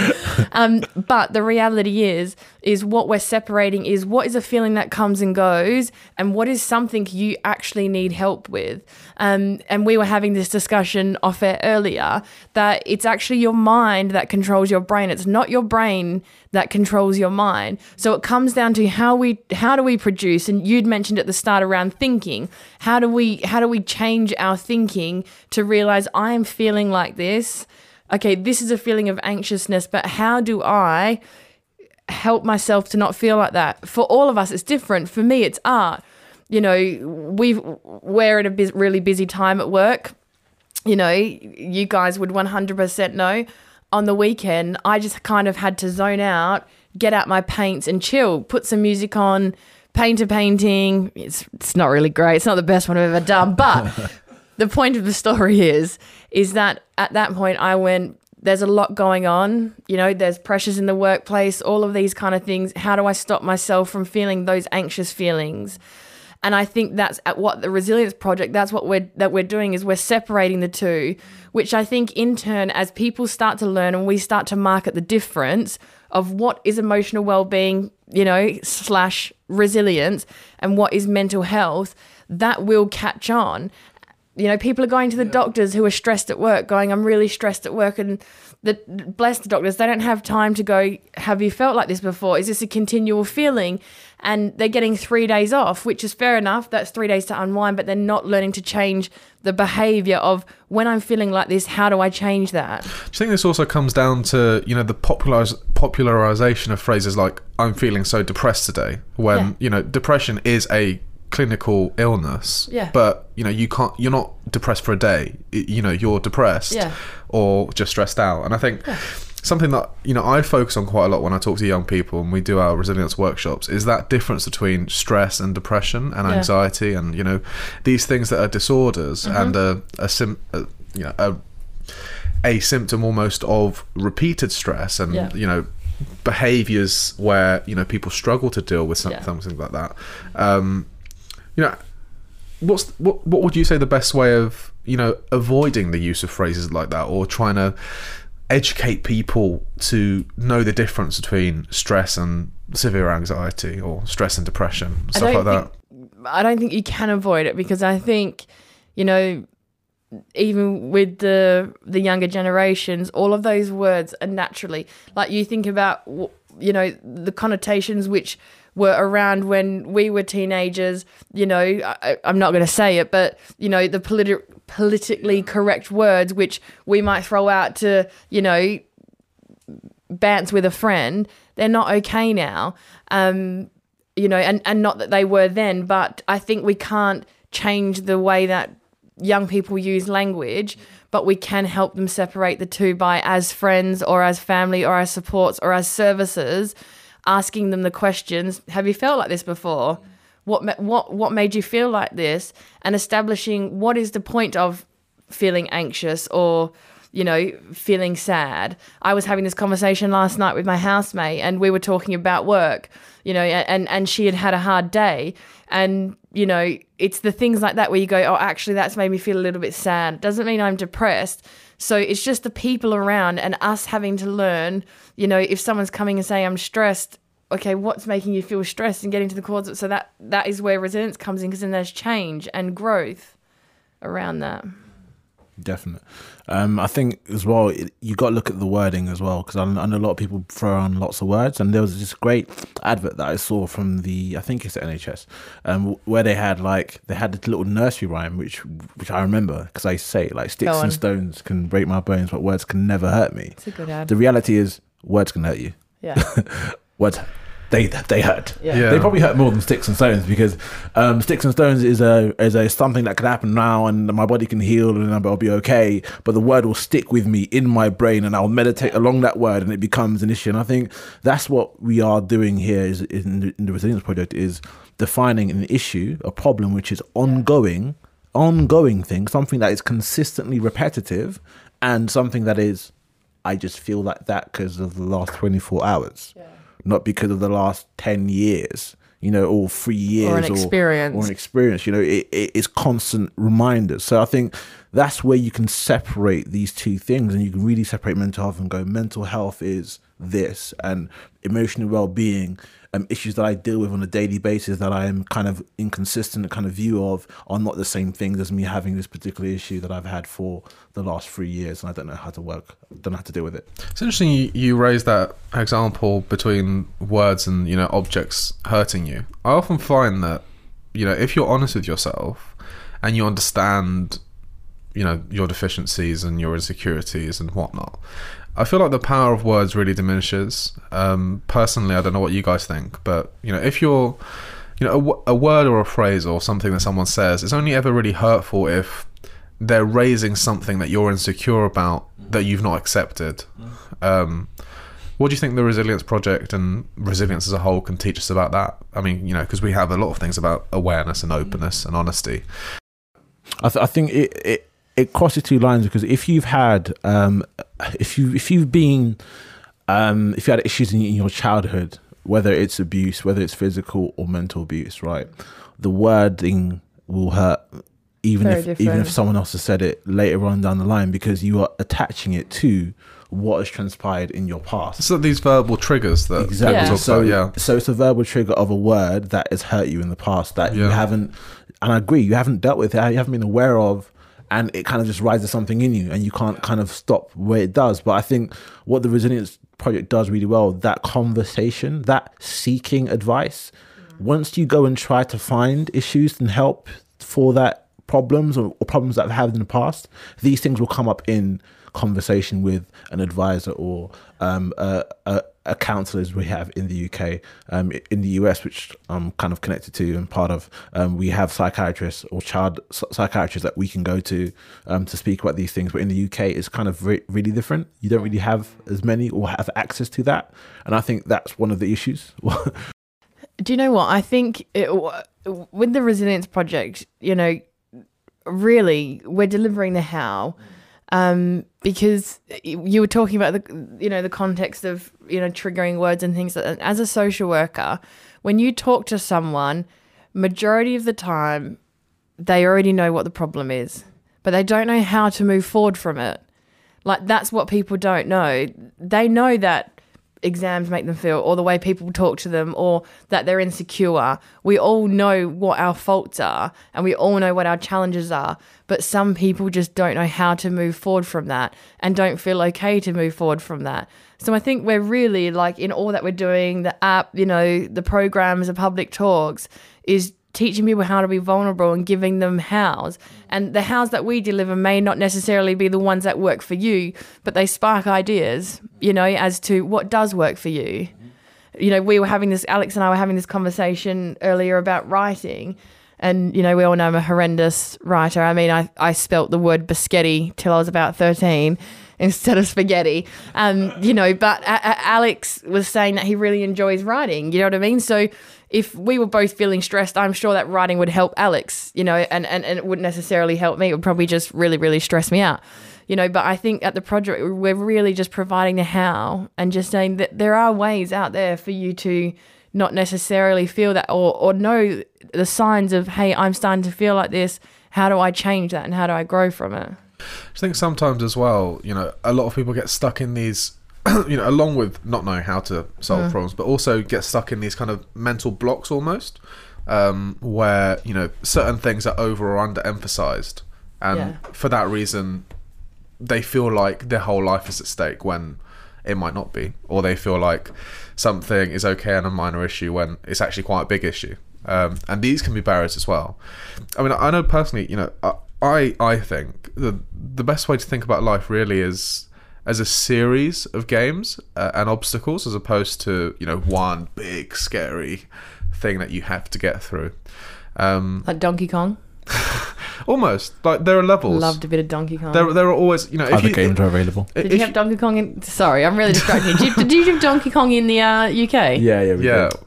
S2: um, but the reality is, is what we're separating is what is a feeling that comes and goes, and what is something you actually need help with. Um, and we were having this discussion off air earlier that it's actually your mind that controls your brain. It's not your brain that controls your mind. So it comes down to how we how do we produce and you'd mentioned at the start around thinking. How do we how do we change our thinking to realize I am feeling like this? Okay, this is a feeling of anxiousness, but how do I help myself to not feel like that? For all of us it's different. For me it's art. You know, we we're at a bu- really busy time at work. You know, you guys would 100% know on the weekend, I just kind of had to zone out, get out my paints and chill, put some music on, paint a painting. It's, it's not really great. It's not the best one I've ever done. But <laughs> the point of the story is, is that at that point I went, there's a lot going on. You know, there's pressures in the workplace, all of these kind of things. How do I stop myself from feeling those anxious feelings? And I think that's at what the resilience project, that's what we're that we're doing is we're separating the two, which I think in turn, as people start to learn and we start to market the difference of what is emotional well-being, you know, slash resilience and what is mental health, that will catch on. You know, people are going to the doctors who are stressed at work, going, I'm really stressed at work. And the bless the doctors, they don't have time to go, Have you felt like this before? Is this a continual feeling? And they're getting three days off, which is fair enough. That's three days to unwind, but they're not learning to change the behavior of when I'm feeling like this, how do I change that?
S1: Do you think this also comes down to you know the populariz- popularization of phrases like "I'm feeling so depressed today"? When
S2: Yeah.
S1: you know depression is a clinical illness,
S2: Yeah.
S1: but you know you can't. You're not depressed for a day. You know you're depressed
S2: Yeah.
S1: or just stressed out. And I think something that you know I focus on quite a lot when I talk to young people and we do our resilience workshops is that difference between stress and depression and
S2: Yeah.
S1: anxiety and you know these things that are disorders
S2: Mm-hmm.
S1: and a, a, sim, a you know a a symptom almost of repeated stress and
S2: Yeah.
S1: you know behaviors where you know people struggle to deal with some,
S2: Yeah.
S1: something like that um you know what's what what would you say the best way of you know avoiding the use of phrases like that or trying to educate people to know the difference between stress and severe anxiety or stress and depression stuff like
S2: don't
S1: that?
S2: think- I don't think you can avoid it because I think, you know, even with the the younger generations, all of those words are naturally like you think about, you know, the connotations which were around when we were teenagers. You know, I, I'm not going to say it, but you know, the politi- politically correct words which we might throw out to, you know, bants with a friend, they're not okay now. Um, you know, and, and not that they were then, but I think we can't change the way that young people use language, but we can help them separate the two by as friends or as family or as supports or as services, asking them the questions, have you felt like this before? What what what made you feel like this? And establishing what is the point of feeling anxious or you know, feeling sad. I was having this conversation last night with my housemate and we were talking about work, you know, and, and she had had a hard day. And, you know, it's the things like that where you go, oh, actually, that's made me feel a little bit sad. Doesn't mean I'm depressed. So it's just the people around and us having to learn, you know, if someone's coming and saying, I'm stressed, okay, what's making you feel stressed and getting to the cause. So that that is where resilience comes in because then there's change and growth around that.
S3: Definite. Um, I think as well, it, you got to look at the wording as well because I, I know a lot of people throw on lots of words, and there was this great advert that I saw from the I think it's the NHS, um, where they had like they had this little nursery rhyme which which I remember because I say like sticks and stones can break my bones, but words can never hurt me.
S2: It's a good ad.
S3: The reality is, words can hurt you.
S2: yeah. <laughs>
S3: Words they they hurt.
S2: Yeah.
S1: Yeah.
S3: They probably hurt more than sticks and stones because um, sticks and stones is a is a something that could happen now and my body can heal and I'll be okay. But the word will stick with me in my brain and I'll meditate along that word and it becomes an issue. And I think that's what we are doing here is in the, in the resilience project is defining an issue, a problem which is ongoing, ongoing thing, something that is consistently repetitive, and something that is I just feel like that because of the last twenty four hours not because of the last 10 years you know or three years
S2: Or an experience.
S3: or an experience you know it, it, it's constant reminders so i think that's where you can separate these two things and you can really separate mental health and go mental health is this and emotional well-being um, issues that i deal with on a daily basis that i am kind of inconsistent kind of view of are not the same things as me having this particular issue that i've had for the last three years and i don't know how to work don't know how to deal with it
S1: It's interesting you, you raised that example between words and you know objects hurting you. I often find that you know if you're honest with yourself and you understand you know your deficiencies and your insecurities and whatnot, I feel like the power of words really diminishes. Um, personally, I don't know what you guys think, but you know if you're you know a, w- a word or a phrase or something that someone says is only ever really hurtful if they're raising something that you're insecure about that you've not accepted. Um, what do you think the resilience project and resilience as a whole can teach us about that? I mean, you know, because we have a lot of things about awareness and openness and honesty.
S3: I, th- I think it, it it crosses two lines because if you've had um, if you if you've been um, if you had issues in, in your childhood, whether it's abuse, whether it's physical or mental abuse, right, the wording will hurt even
S2: Very
S3: if even if someone else has said it later on down the line because you are attaching it to what has transpired in your past.
S1: So these verbal triggers that
S3: Exactly.
S1: people
S2: Yeah.
S1: talk
S3: So,
S1: about, yeah.
S3: so it's a verbal trigger of a word that has hurt you in the past that you haven't, and I agree, you haven't dealt with it, you haven't been aware of, and it kind of just rises something in you, and you can't kind of stop where it does. But I think what the resilience project does really well, that conversation, that seeking advice, once you go and try to find issues and help for that problems or, or problems that I've had in the past, these things will come up in conversation with an advisor or um, a, a, a counselor as we have in the UK. Um, in the US, which I'm kind of connected to and part of, um, we have psychiatrists or child psychiatrists that we can go to um, to speak about these things. But in the UK, it's kind of re- really different. You don't really have as many or have access to that, and I think that's one of the issues. <laughs>
S2: Do you know what? I think it, with the Resilience Project, you know, really, we're delivering the how. Um, because you were talking about the, you know, the context of, you know, triggering words and things. And as a social worker, when you talk to someone, majority of the time, they already know what the problem is, but they don't know how to move forward from it. Like that's what people don't know. They know that exams make them feel, or the way people talk to them, or that they're insecure. We all know what our faults are, and we all know what our challenges are. But some people just don't know how to move forward from that, and don't feel okay to move forward from that. So I think we're really like in all that we're doing, the app, you know, the programs, the public talks, is teaching people how to be vulnerable and giving them hows. And the hows that we deliver may not necessarily be the ones that work for you, but they spark ideas, you know, as to what does work for you. You know, we were having this, Alex and I were having this conversation earlier about writing. And, you know, we all know I'm a horrendous writer. I mean, I, I spelt the word biscotti till I was about 13 <laughs> instead of spaghetti. Um, you know, but a- a- Alex was saying that he really enjoys writing. You know what I mean? So if we were both feeling stressed, I'm sure that writing would help Alex, you know, and, and, and it wouldn't necessarily help me. It would probably just really, really stress me out. You know, but I think at the project, we're really just providing the how and just saying that there are ways out there for you to not necessarily feel that or, or know the signs of, hey, I'm starting to feel like this. How do I change that and how do I grow from it?
S1: I think sometimes as well, you know, a lot of people get stuck in these, <clears throat> you know, along with not knowing how to solve problems, but also get stuck in these kind of mental blocks almost, um, where you know certain things are over or under emphasized, and
S2: Yeah.
S1: for that reason, they feel like their whole life is at stake when it might not be, or they feel like something is okay and a minor issue when it's actually quite a big issue. Um, and these can be barriers as well. I mean, I know personally, you know, I I, I think the the best way to think about life really is as a series of games uh, and obstacles, as opposed to you know one big scary thing that you have to get through. Um,
S2: Like Donkey Kong. <laughs>
S1: almost like there are levels.
S2: Loved a bit of Donkey Kong.
S1: There, there are always you know if
S3: Other
S1: you,
S3: games are available.
S1: if
S2: did you have Donkey Kong in? Sorry, I'm really distracted. did, you, did you have Donkey Kong in the uh, UK?
S3: Yeah, yeah, we
S1: yeah,
S3: did.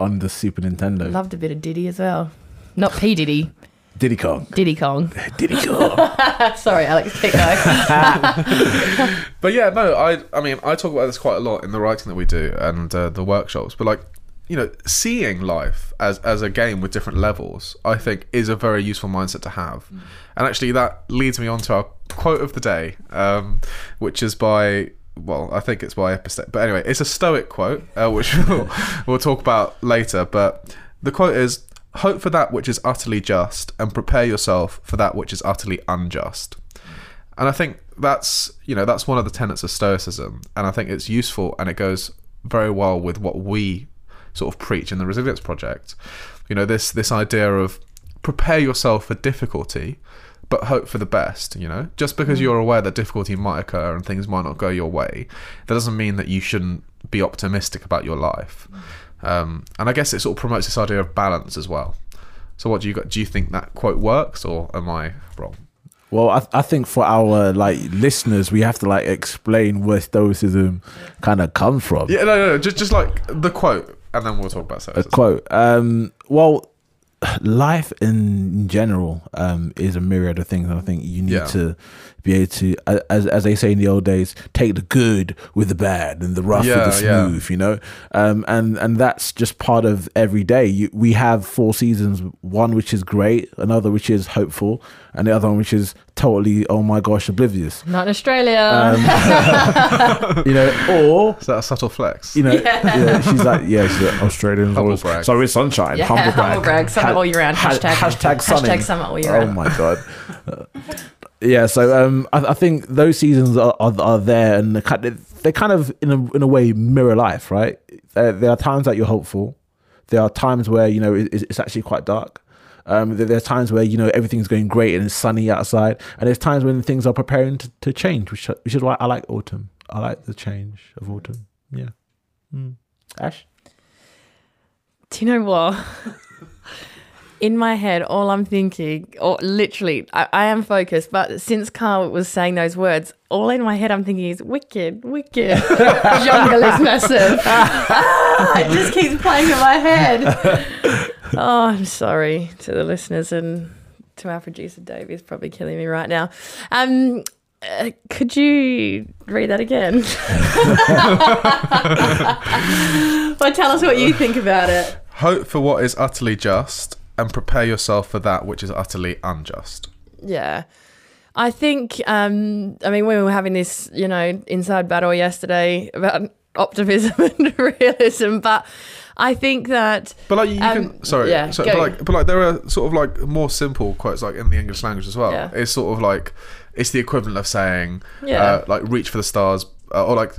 S3: On the Super Nintendo.
S2: Loved a bit of Diddy as well. Not P Diddy,
S3: Diddy Kong.
S2: Diddy Kong. <laughs>
S3: Diddy Kong. <laughs>
S2: Sorry, Alex. Keep going. <laughs>
S1: But yeah, no, I I mean I talk about this quite a lot in the writing that we do and uh, the workshops. But like you know, seeing life as as a game with different levels, I think is a very useful mindset to have. And actually, that leads me on to our quote of the day, um, which is by. Well, I think it's by Epictetus, but anyway, it's a Stoic quote, uh, which we'll, we'll talk about later. But the quote is: "Hope for that which is utterly just, and prepare yourself for that which is utterly unjust." And I think that's you know that's one of the tenets of Stoicism, and I think it's useful and it goes very well with what we sort of preach in the Resilience Project. You know this this idea of prepare yourself for difficulty, but hope for the best. You know, just because mm. you're aware that difficulty might occur and things might not go your way, that doesn't mean that you shouldn't be optimistic about your life. Mm. Um, and I guess it sort of promotes this idea of balance as well. So, what do you got? Do you think that quote works, or am I wrong?
S3: Well, I, I think for our like listeners, we have to like explain where Stoicism kind of come from.
S1: Yeah, no, no, no, just just like the quote, and then we'll talk about
S3: a
S1: Stoicism.
S3: quote. Um, well, life in general um, is a myriad of things. And I think you need
S1: Yeah.
S3: to be able to, as as they say in the old days, take the good with the bad and the rough
S1: Yeah,
S3: with the
S1: yeah.
S3: smooth. You know, um, and and that's just part of every day. You, we have four seasons: one which is great, another which is hopeful, and the other one which is totally oh my gosh oblivious.
S2: Not in Australia.
S3: Um, <laughs> you know, or <laughs>
S1: Is that a subtle flex?
S3: you know, yeah, she's like, yeah, she's like, Australian.
S1: Humble
S3: always-
S1: brag.
S3: Sorry, sunshine.
S2: yeah,
S3: humble brag.
S2: humble brag. Summer
S3: Ha-
S2: all year round.
S3: ha-
S2: Hashtag,
S3: hashtag sunning.
S2: hashtag summer all year
S3: Oh my god. <laughs> Yeah, so um, I, I think those seasons are, are, are there, and they kind of, in a in a way mirror life, right? There, there are times that you're hopeful. There are times where you know it, it's actually quite dark. Um, there, there are times where you know everything's going great and it's sunny outside, and there's times when things are preparing to, to change, which which is why I like autumn. I like the change of autumn. Yeah. Mm. Ash.
S2: Do you know what? <laughs> In my head, all I'm thinking, or literally, I, I am focused, but since Kal was saying those words, all in my head I'm thinking is wicked, wicked. <laughs> Jungle is massive. Ah, it just keeps playing in my head. Oh, I'm sorry to the listeners and to our producer Dave. He's probably killing me right now. Um, uh, could you read that again? <laughs> or tell us what you think about it.
S1: Hope for what is utterly just, and prepare yourself for that which is utterly unjust.
S2: Yeah. I think, um, I mean, we were having this, you know, inside battle yesterday about <laughs> optimism and <laughs> realism, but I think that,
S1: But like you
S2: Um,
S1: can, sorry,
S2: yeah,
S1: so, but like, but like there are sort of like more simple quotes like in the English language as well.
S2: Yeah.
S1: It's sort of like it's the equivalent of saying,
S2: Yeah.
S1: uh, like reach for the stars, uh, or like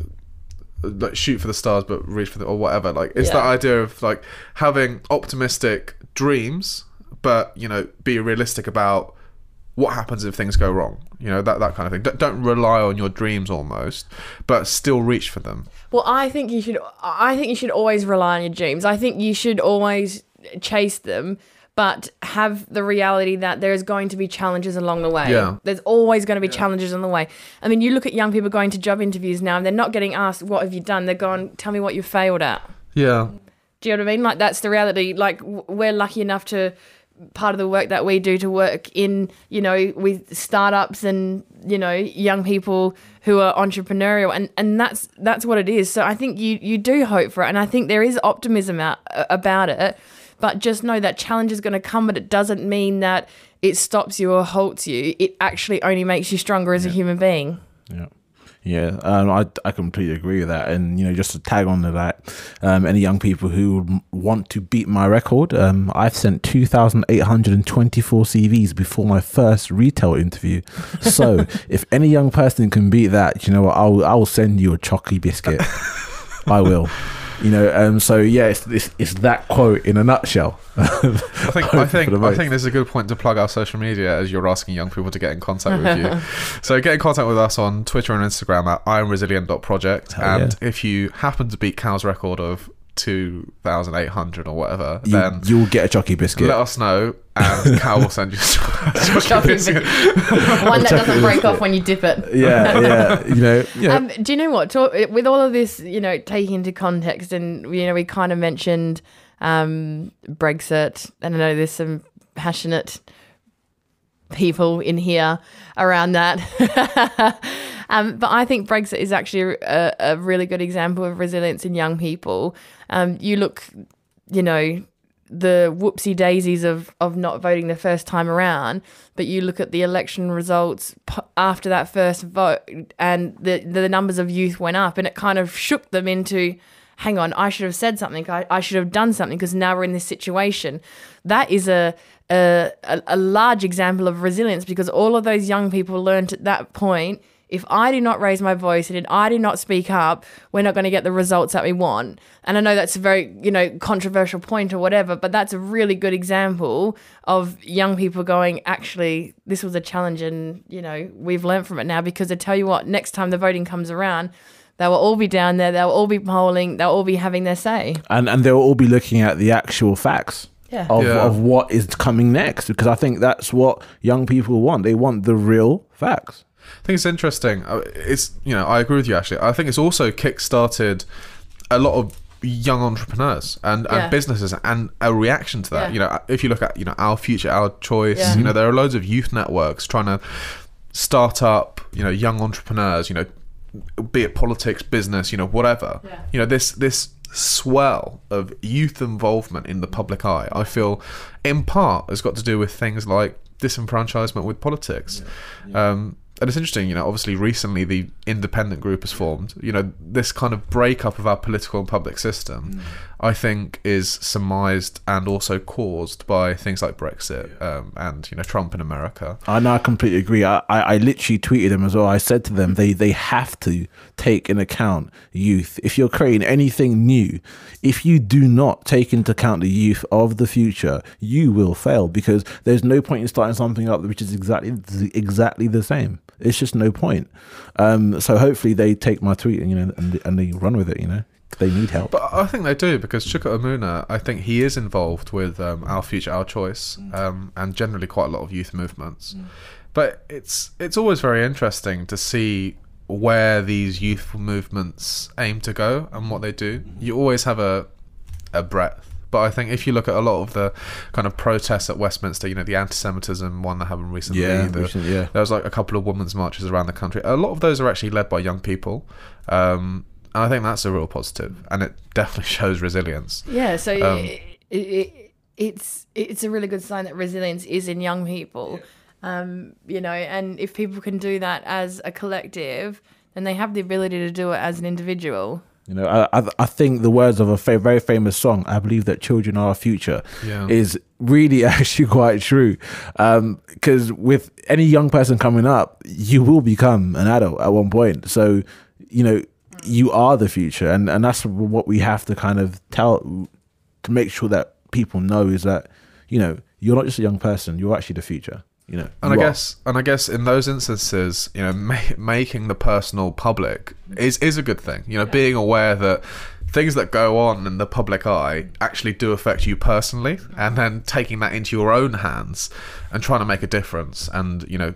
S1: like shoot for the stars but reach for the or whatever. Like it's
S2: Yeah.
S1: that idea of like having optimistic dreams, but you know be realistic about what happens if things go wrong. You know that that kind of thing. Don't, don't rely on your dreams almost, but still reach for them.
S2: well, I think you should, I think you should always rely on your dreams. I think you should always chase them. But have the reality that there is going to be challenges along the way.
S1: Yeah.
S2: There's always going to be challenges on the way. I mean, you look at young people going to job interviews now, and they're not getting asked, "What have you done?" They're going, "Tell me what you failed at."
S1: Yeah.
S2: Do you know what I mean? Like that's the reality. Like we're lucky enough to part of the work that we do to work in, you know, with startups and you know young people who are entrepreneurial, and and that's that's what it is. So I think you you do hope for it, and I think there is optimism out, about it. But just know that challenge is going to come, but it doesn't mean that it stops you or halts you. It actually only makes you stronger as a human being.
S3: Yeah. Yeah, um, I I completely agree with that. And you know, just to tag on to that, um, any young people who want to beat my record, um, I've sent two thousand eight hundred and twenty four CVs before my first retail interview. So <laughs> if any young person can beat that, you know what, I'll I'll send you a chocolate biscuit. <laughs> I will. You know, um, so yeah, it's, it's it's that quote in a nutshell. <laughs>
S1: I think I think I think this is a good point to plug our social media as you're asking young people to get in contact with you. <laughs> so get in contact with us on Twitter and Instagram at iamresilient.project.
S3: Hell
S1: and if you happen to beat Kal's record of two thousand eight hundred or whatever,
S3: You,
S1: then
S3: you'll get a chucky biscuit.
S1: let us know and <laughs> Kal will send you <laughs>
S2: Chocolate biscuit. <laughs> One that doesn't break off when you dip it.
S3: yeah, yeah. You know, yeah.
S2: Um, do you know what? Talk, with all of this, you know, taking into context, and you know, we kind of mentioned um, Brexit, and I know there's some passionate people in here around that. um, but I think Brexit is actually a, a really good example of resilience in young people. Um, you look, you know, the whoopsie daisies of, of not voting the first time around, but you look at the election results p- after that first vote, and the the numbers of youth went up, and it kind of shook them into, hang on, I should have said something, I, I should have done something because now we're in this situation. That is a, a a large example of resilience because all of those young people learned at that point. If I do not raise my voice and if I do not speak up, we're not going to get the results that we want. And I know that's a very, you know, controversial point or whatever, but that's a really good example of young people going, actually, this was a challenge and, you know, we've learned from it now because I tell you what, next time the voting comes around, they will all be down there, they'll all be polling, they'll all be having their say.
S3: and and they'll all be looking at the actual facts
S2: Yeah.
S3: of,
S1: Yeah.
S3: of what is coming next because I think that's what young people want. They want the real facts.
S1: I think it's interesting. Uh, It's you know I agree with you actually. I think it's also kick-started a lot of young entrepreneurs and,
S2: Yeah.
S1: and businesses and a reaction to that.
S2: Yeah.
S1: You know, if you look at you know our future, our choice.
S2: Yeah.
S1: You know, there are loads of youth networks trying to start up. You know, young entrepreneurs. You know, be it politics, business. You know, whatever. You know, this this swell of youth involvement in the public eye. I feel, in part, has got to do with things like disenfranchisement with politics. Um, and it's interesting, you know, obviously recently the independent group has formed. You know, this kind of breakup of our political and public system, mm. I think, is surmised and also caused by things like Brexit um, and, you know, Trump in America.
S3: I know I completely agree. I, I, I literally tweeted them as well. I said to them they they have to take in account youth. If you're creating anything new, if you do not take into account the youth of the future, you will fail because there's no point in starting something up which is exactly exactly the same. It's just no point. Um, so hopefully they take my tweet and you know and, and they run with it. You know they need help.
S1: But I think they do because Chuka Umunna, I think he is involved with um, Our Future, Our Choice, um, and generally quite a lot of youth movements. But it's it's always very interesting to see where these youthful movements aim to go and what they do. You always have a a breadth. But I think if you look at a lot of the kind of protests at Westminster, you know, the anti-Semitism one that happened recently,
S3: Yeah,
S1: the,
S3: recent- yeah.
S1: there was like a couple of women's marches around the country. A lot of those are actually led by young people. Um, and I think that's a real positive, and it definitely <laughs> shows resilience.
S2: Yeah, so
S1: Um,
S2: it, it, it's it's a really good sign that resilience is in young people. Um, you know, and if people can do that as a collective, then they have the ability to do it as an individual.
S3: You know, I, I I think the words of a fa- very famous song, "I believe that children are our future,"
S1: Yeah.
S3: is really <laughs> actually quite true. Because with any young person coming up, you will become an adult at one point. So, you know, you are the future, and and that's what we have to kind of tell to make sure that people know is that you know you're not just a young person; you're actually the future. You know,
S1: And I
S3: are.
S1: guess, and I guess, in those instances, you know, ma- making the personal public is is a good thing. You know, being aware that things that go on in the public eye actually do affect you personally, and then taking that into your own hands and trying to make a difference, and you know,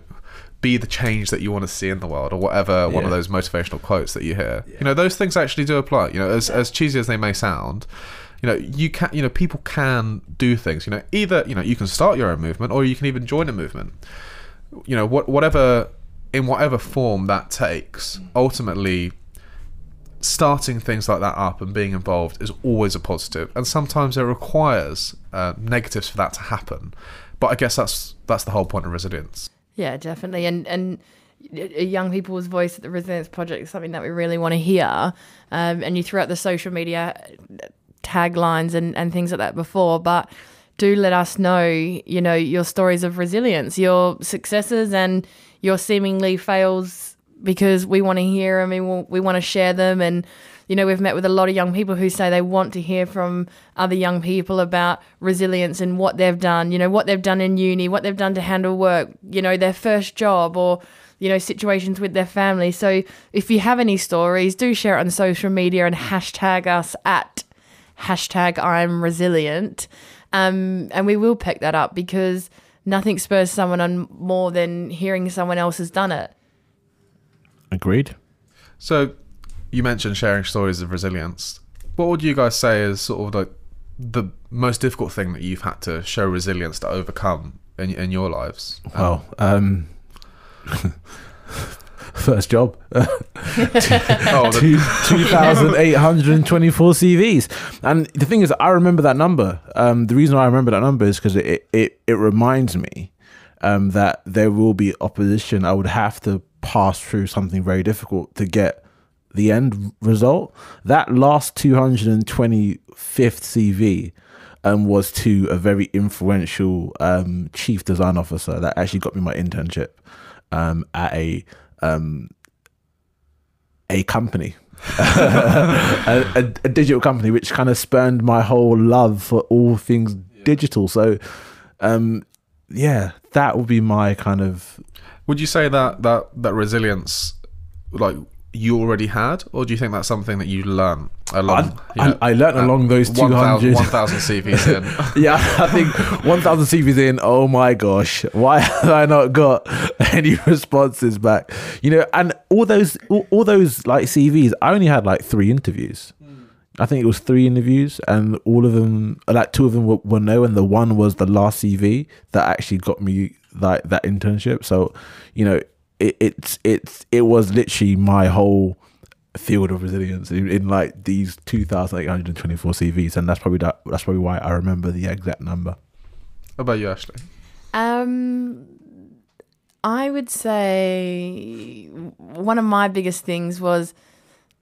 S1: be the change that you want to see in the world, or whatever one of those motivational quotes that you hear. You know, those things actually do apply. You know, as as cheesy as they may sound. You know, you can. You know, people can do things. You know, either you know you can start your own movement, or you can even join a movement you know what whatever in whatever form that takes ultimately starting things like that up and being involved is always a positive and sometimes it requires uh, negatives for that to happen but i guess that's that's the whole point of resilience
S2: Yeah, definitely. And and young people's voice at the Resilience Project is something that we really want to hear. Um, and you threw out the social media taglines and, and things like that before, but do let us know, you know, your stories of resilience, your successes and your seemingly fails, because we want to hear them and we, we want to share them. And, you know, we've met with a lot of young people who say they want to hear from other young people about resilience and what they've done, you know, what they've done in uni, what they've done to handle work, you know, their first job or, you know, situations with their family. So if you have any stories, do share it on social media and hashtag us at hashtag I'm resilient. Um, and we will pick that up because nothing spurs someone on more than hearing someone else has done it.
S3: Agreed.
S1: So, you mentioned sharing stories of resilience. What would you guys say is sort of like the most difficult thing that you've had to show resilience to overcome in, in your lives?
S3: Well, um, <laughs> first job. <laughs>
S1: oh,
S3: 2,824 CVs. And the thing is, I remember that number. Um, the reason I remember that number is because it, it, it reminds me um, that there will be opposition. I would have to pass through something very difficult to get the end result. That last 225th CV um, was to a very influential um, chief design officer that actually got me my internship um, at a um, a company, <laughs> a, a, a digital company, which kind of spurned my whole love for all things digital. So, um, yeah, that would be my kind of
S1: would you say that, that that resilience, like you already had, or do you think that's something that you learned along?
S3: I-
S1: you
S3: I learnt along those
S1: 1,000
S3: 200
S1: 1,000 <laughs> CVs in. <laughs>
S3: yeah, I think 1,000 CVs in. Oh my gosh, why have I not got <laughs> any responses back? You know, and all those, all, all those like CVs, I only had like three interviews. I think it was three interviews, and all of them, like two of them were, were no, and the one was the last CV that actually got me like that internship. So, you know, it, it's it's it was literally my whole field of resilience in, in like these 2,824 CVs, and that's probably that, that's probably why I remember the exact number.
S1: What about you, Ashlee?
S2: Um, I would say one of my biggest things was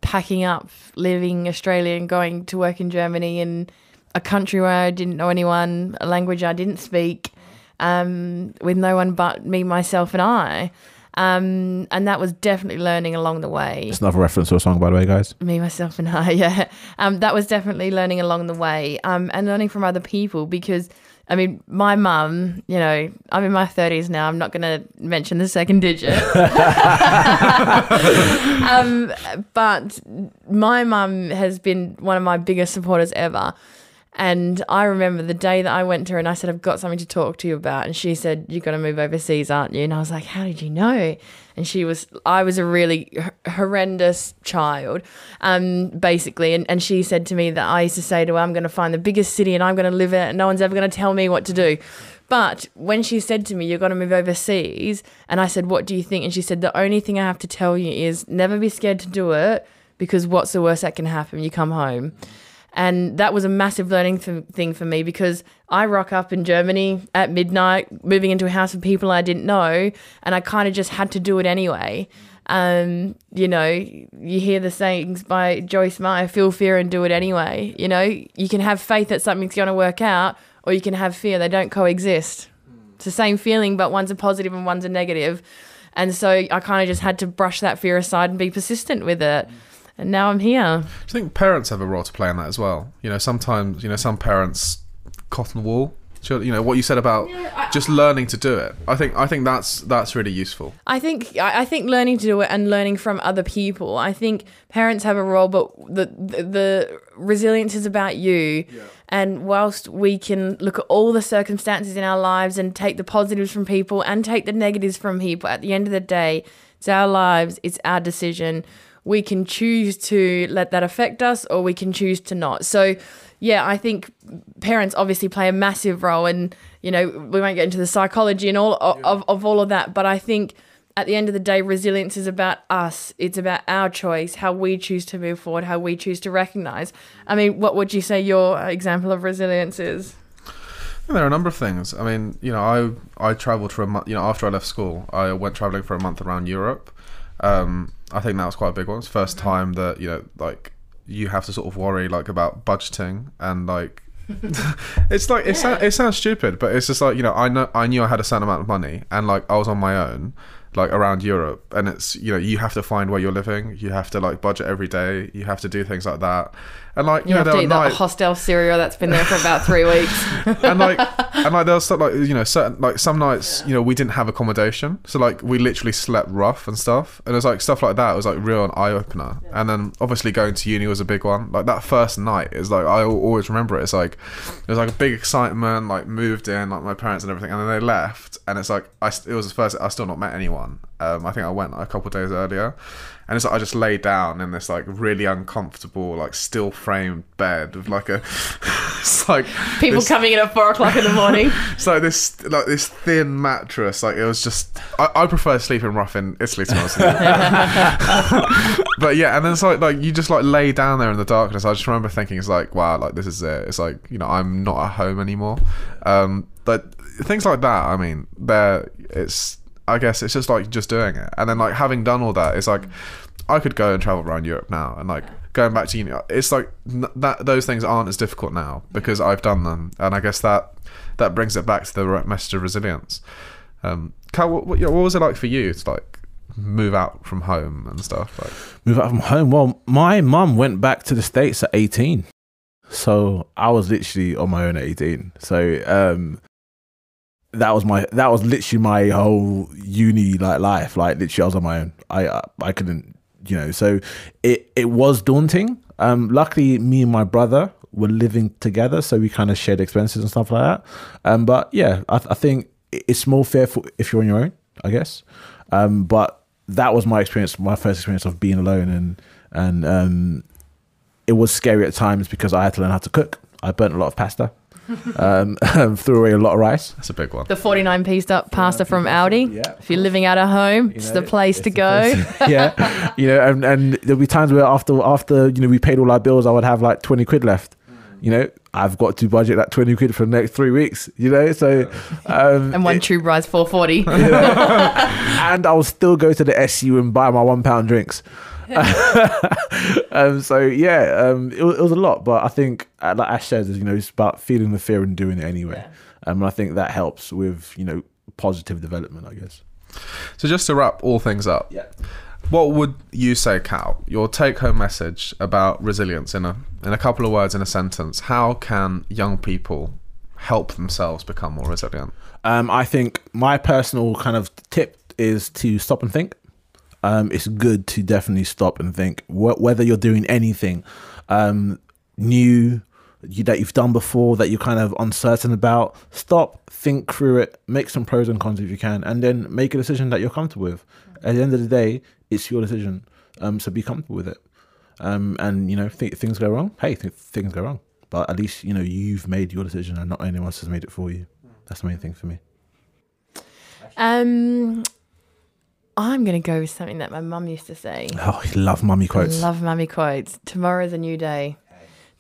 S2: packing up, leaving Australia and going to work in Germany in a country where I didn't know anyone, a language I didn't speak, um, with no one but me, myself, and I. Um, and that was definitely learning along the way.
S3: It's another reference to a song, by the way, guys.
S2: me myself and I <laughs> yeah. Um that was definitely learning along the way um and learning from other people because I mean my mum you know I'm in my 30s now. I'm not going to mention the second digit. <laughs> Um but my mum has been one of my biggest supporters ever and I remember the day that I went to her and I said, I've got something to talk to you about. And she said, You're going to move overseas, aren't you? And I was like, How did you know? And she was, I was a really horrendous child, um, basically. And, and she said to me that I used to say to her, I'm going to find the biggest city and I'm going to live it and no one's ever going to tell me what to do. But when she said to me, You're going to move overseas, and I said, What do you think? And she said, The only thing I have to tell you is never be scared to do it because what's the worst that can happen? You come home. And that was a massive learning th- thing for me because I rock up in Germany at midnight, moving into a house of people I didn't know, and I kind of just had to do it anyway. Um, you know, you hear the sayings by Joyce Meyer, feel fear and do it anyway. You know, you can have faith that something's going to work out, or you can have fear. They don't coexist. It's the same feeling, but one's a positive and one's a negative. And so I kind of just had to brush that fear aside and be persistent with it. And now I'm here.
S1: Do you think parents have a role to play in that as well? You know, sometimes you know some parents cotton wool. Sure, You know what you said about just learning to do it. I think I think that's that's really useful.
S2: I think I I think learning to do it and learning from other people. I think parents have a role, but the the, the resilience is about you. Yeah. And whilst we can look at all the circumstances in our lives and take the positives from people and take the negatives from people, at the end of the day, it's our lives, it's our decision. We can choose to let that affect us, or we can choose to not. So, yeah, I think parents obviously play a massive role, and you know we won't get into the psychology and all of, of, of all of that, but I think at the end of the day, resilience is about us. It's about our choice, how we choose to move forward, how we choose to recognize. I mean, what would you say your example of resilience is?
S1: There are a number of things. I mean, you know, I I travelled for a month. You know, after I left school, I went travelling for a month around Europe. Um, I think that was quite a big one. It's the first time that you know, like, you have to sort of worry like about budgeting and like. <laughs> it's like it, sound, it sounds stupid, but it's just like you know I know I knew I had a certain amount of money and like I was on my own, like around Europe, and it's you know you have to find where you're living, you have to like budget every day, you have to do things like that, and like you,
S2: You
S1: know
S2: have to eat that hostel cereal that's been there for about three weeks. <laughs>
S1: and like <laughs> and like there's stuff like you know certain like some nights you know we didn't have accommodation. So like we literally slept rough and stuff. And it was like stuff like that was like real an eye-opener. And then obviously going to uni was a big one. Like that first night is like i always remember it. It's like it was like a big excitement like moved in like my parents and everything. And then they left. And it's like i it was the first i still not met anyone. Um i think i went like, a couple of days earlier and it's like I just lay down in this like really uncomfortable, like still framed bed with like a, <laughs> it's like
S2: People
S1: this-
S2: coming in at four o'clock in the morning. <laughs>
S1: it's like this like this thin mattress. Like it was just I, I prefer sleeping rough in Italy to honest <laughs> but yeah, and then it's like like you just like lay down there in the darkness. I just remember thinking it's like wow, like this is it. It's like you know I'm not at home anymore. Um, but things like that. I mean, there it's I guess it's just like just doing it, and then like having done all that, it's like I could go and travel around Europe now, and like going back to uni, it's like that those things aren't as difficult now because I've done them, and I guess that that brings it back to the message of resilience. Um, Kal, what, what, what was it like for you to like move out from home and stuff? Like,
S3: Move out from home. Well, my mum went back to the States at 18. So I was literally on my own at 18. So um that was my that was literally my whole uni like life. Like literally I was on my own. I I, I couldn't you know, so it it was daunting. Um luckily me and my brother were living together, so we kind of shared expenses and stuff like that. Um but yeah, I, I think it's more fearful if you're on your own, I guess. Um but that was my experience, my first experience of being alone and and um it was scary at times because I had to learn how to cook. I burnt a lot of pasta, <laughs> um, threw away a lot of rice.
S1: that's a big one.
S2: The 49 piece up pasta from Aldi.
S3: Yeah.
S2: If you're living out of home, it's the place
S3: it's
S2: to
S3: the
S2: go.
S3: place- <laughs> <laughs> yeah, you know, and, and there'll be times where after after you know we paid all our bills, I would have like twenty quid left. You know, I've got to budget that twenty quid for the next three weeks. You know, so um,
S2: And one
S3: it-
S2: tube rise 440.
S3: and I'll still go to the SU and buy my one pound drinks. <laughs> um, so yeah, um, it, wa- it was a lot, but I think, uh, like Ash says, you know, it's about feeling the fear and doing it anyway. Um, and I think that helps with you know positive development, I guess.
S1: So just to wrap all things up,
S3: Yeah.
S1: what would you say, Kal? Your take-home message about resilience in a in a couple of words in a sentence. How can young people help themselves become more resilient?
S3: Um, I think my personal kind of tip is to stop and think. Um, it's good to definitely stop and think wh- whether you're doing anything um, new you, that you've done before that you're kind of uncertain about. Stop, think through it, make some pros and cons if you can, and then make a decision that you're comfortable with. At the end of the day, it's your decision, um, so be comfortable with it. Um, and you know, th- things go wrong. Hey, th- things go wrong, but at least you know you've made your decision, and not anyone else has made it for you. That's the main thing for me.
S2: um, I'm going to go with something that my mum used to say.
S3: Oh, I love mummy quotes.
S2: I Love mummy quotes. Tomorrow's a new day.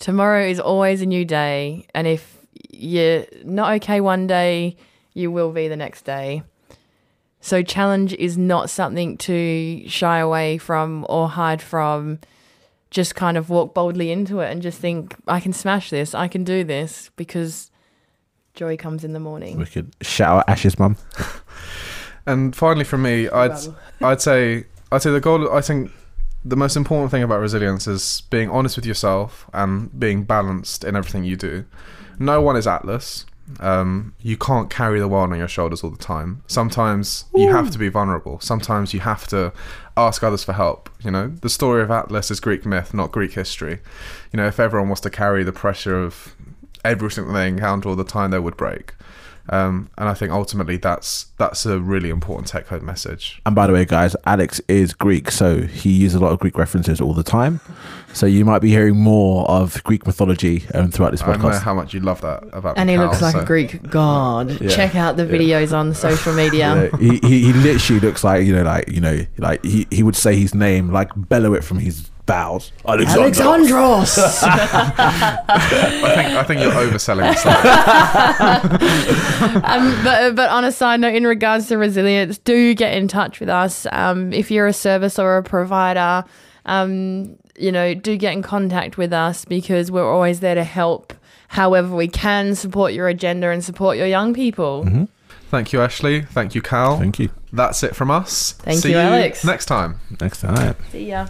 S2: Tomorrow is always a new day. And if you're not okay one day, you will be the next day. So, challenge is not something to shy away from or hide from. Just kind of walk boldly into it and just think, I can smash this. I can do this because joy comes in the morning.
S3: we could shout out Ash's mum. <laughs>
S1: And finally, for me, I'd <laughs> I'd say I'd say the goal. I think the most important thing about resilience is being honest with yourself and being balanced in everything you do. No one is Atlas. Um, you can't carry the world on your shoulders all the time. Sometimes you have to be vulnerable. Sometimes you have to ask others for help. You know, the story of Atlas is Greek myth, not Greek history. You know, if everyone was to carry the pressure of everything they encounter all the time, they would break. Um, and I think ultimately that's that's a really important tech code message.
S3: And by the way, guys, Alex is Greek, so he uses a lot of Greek references all the time. So you might be hearing more of Greek mythology um, throughout this
S1: I know
S3: podcast.
S1: how much you love that about
S2: And he looks like
S1: so-
S2: a Greek god.
S3: Yeah.
S2: Check out the videos on social media.
S3: Yeah, he, he he literally looks like you know like you know like he, he would say his name like bellow it from his bows. Alexandros.
S2: Alexandros. <laughs>
S1: I think I think you're overselling this.
S2: um, but but on a side note, in regards to resilience, do get in touch with us. Um, if you're a service or a provider, um, you know, do get in contact with us because we're always there to help. However, we can support your agenda and support your young people.
S1: Thank you, Ashlee. Thank you, Kal.
S3: Thank you.
S1: That's it from us.
S2: Thank
S1: See
S2: you, Alex.
S1: Next time.
S3: Next time.
S2: See ya.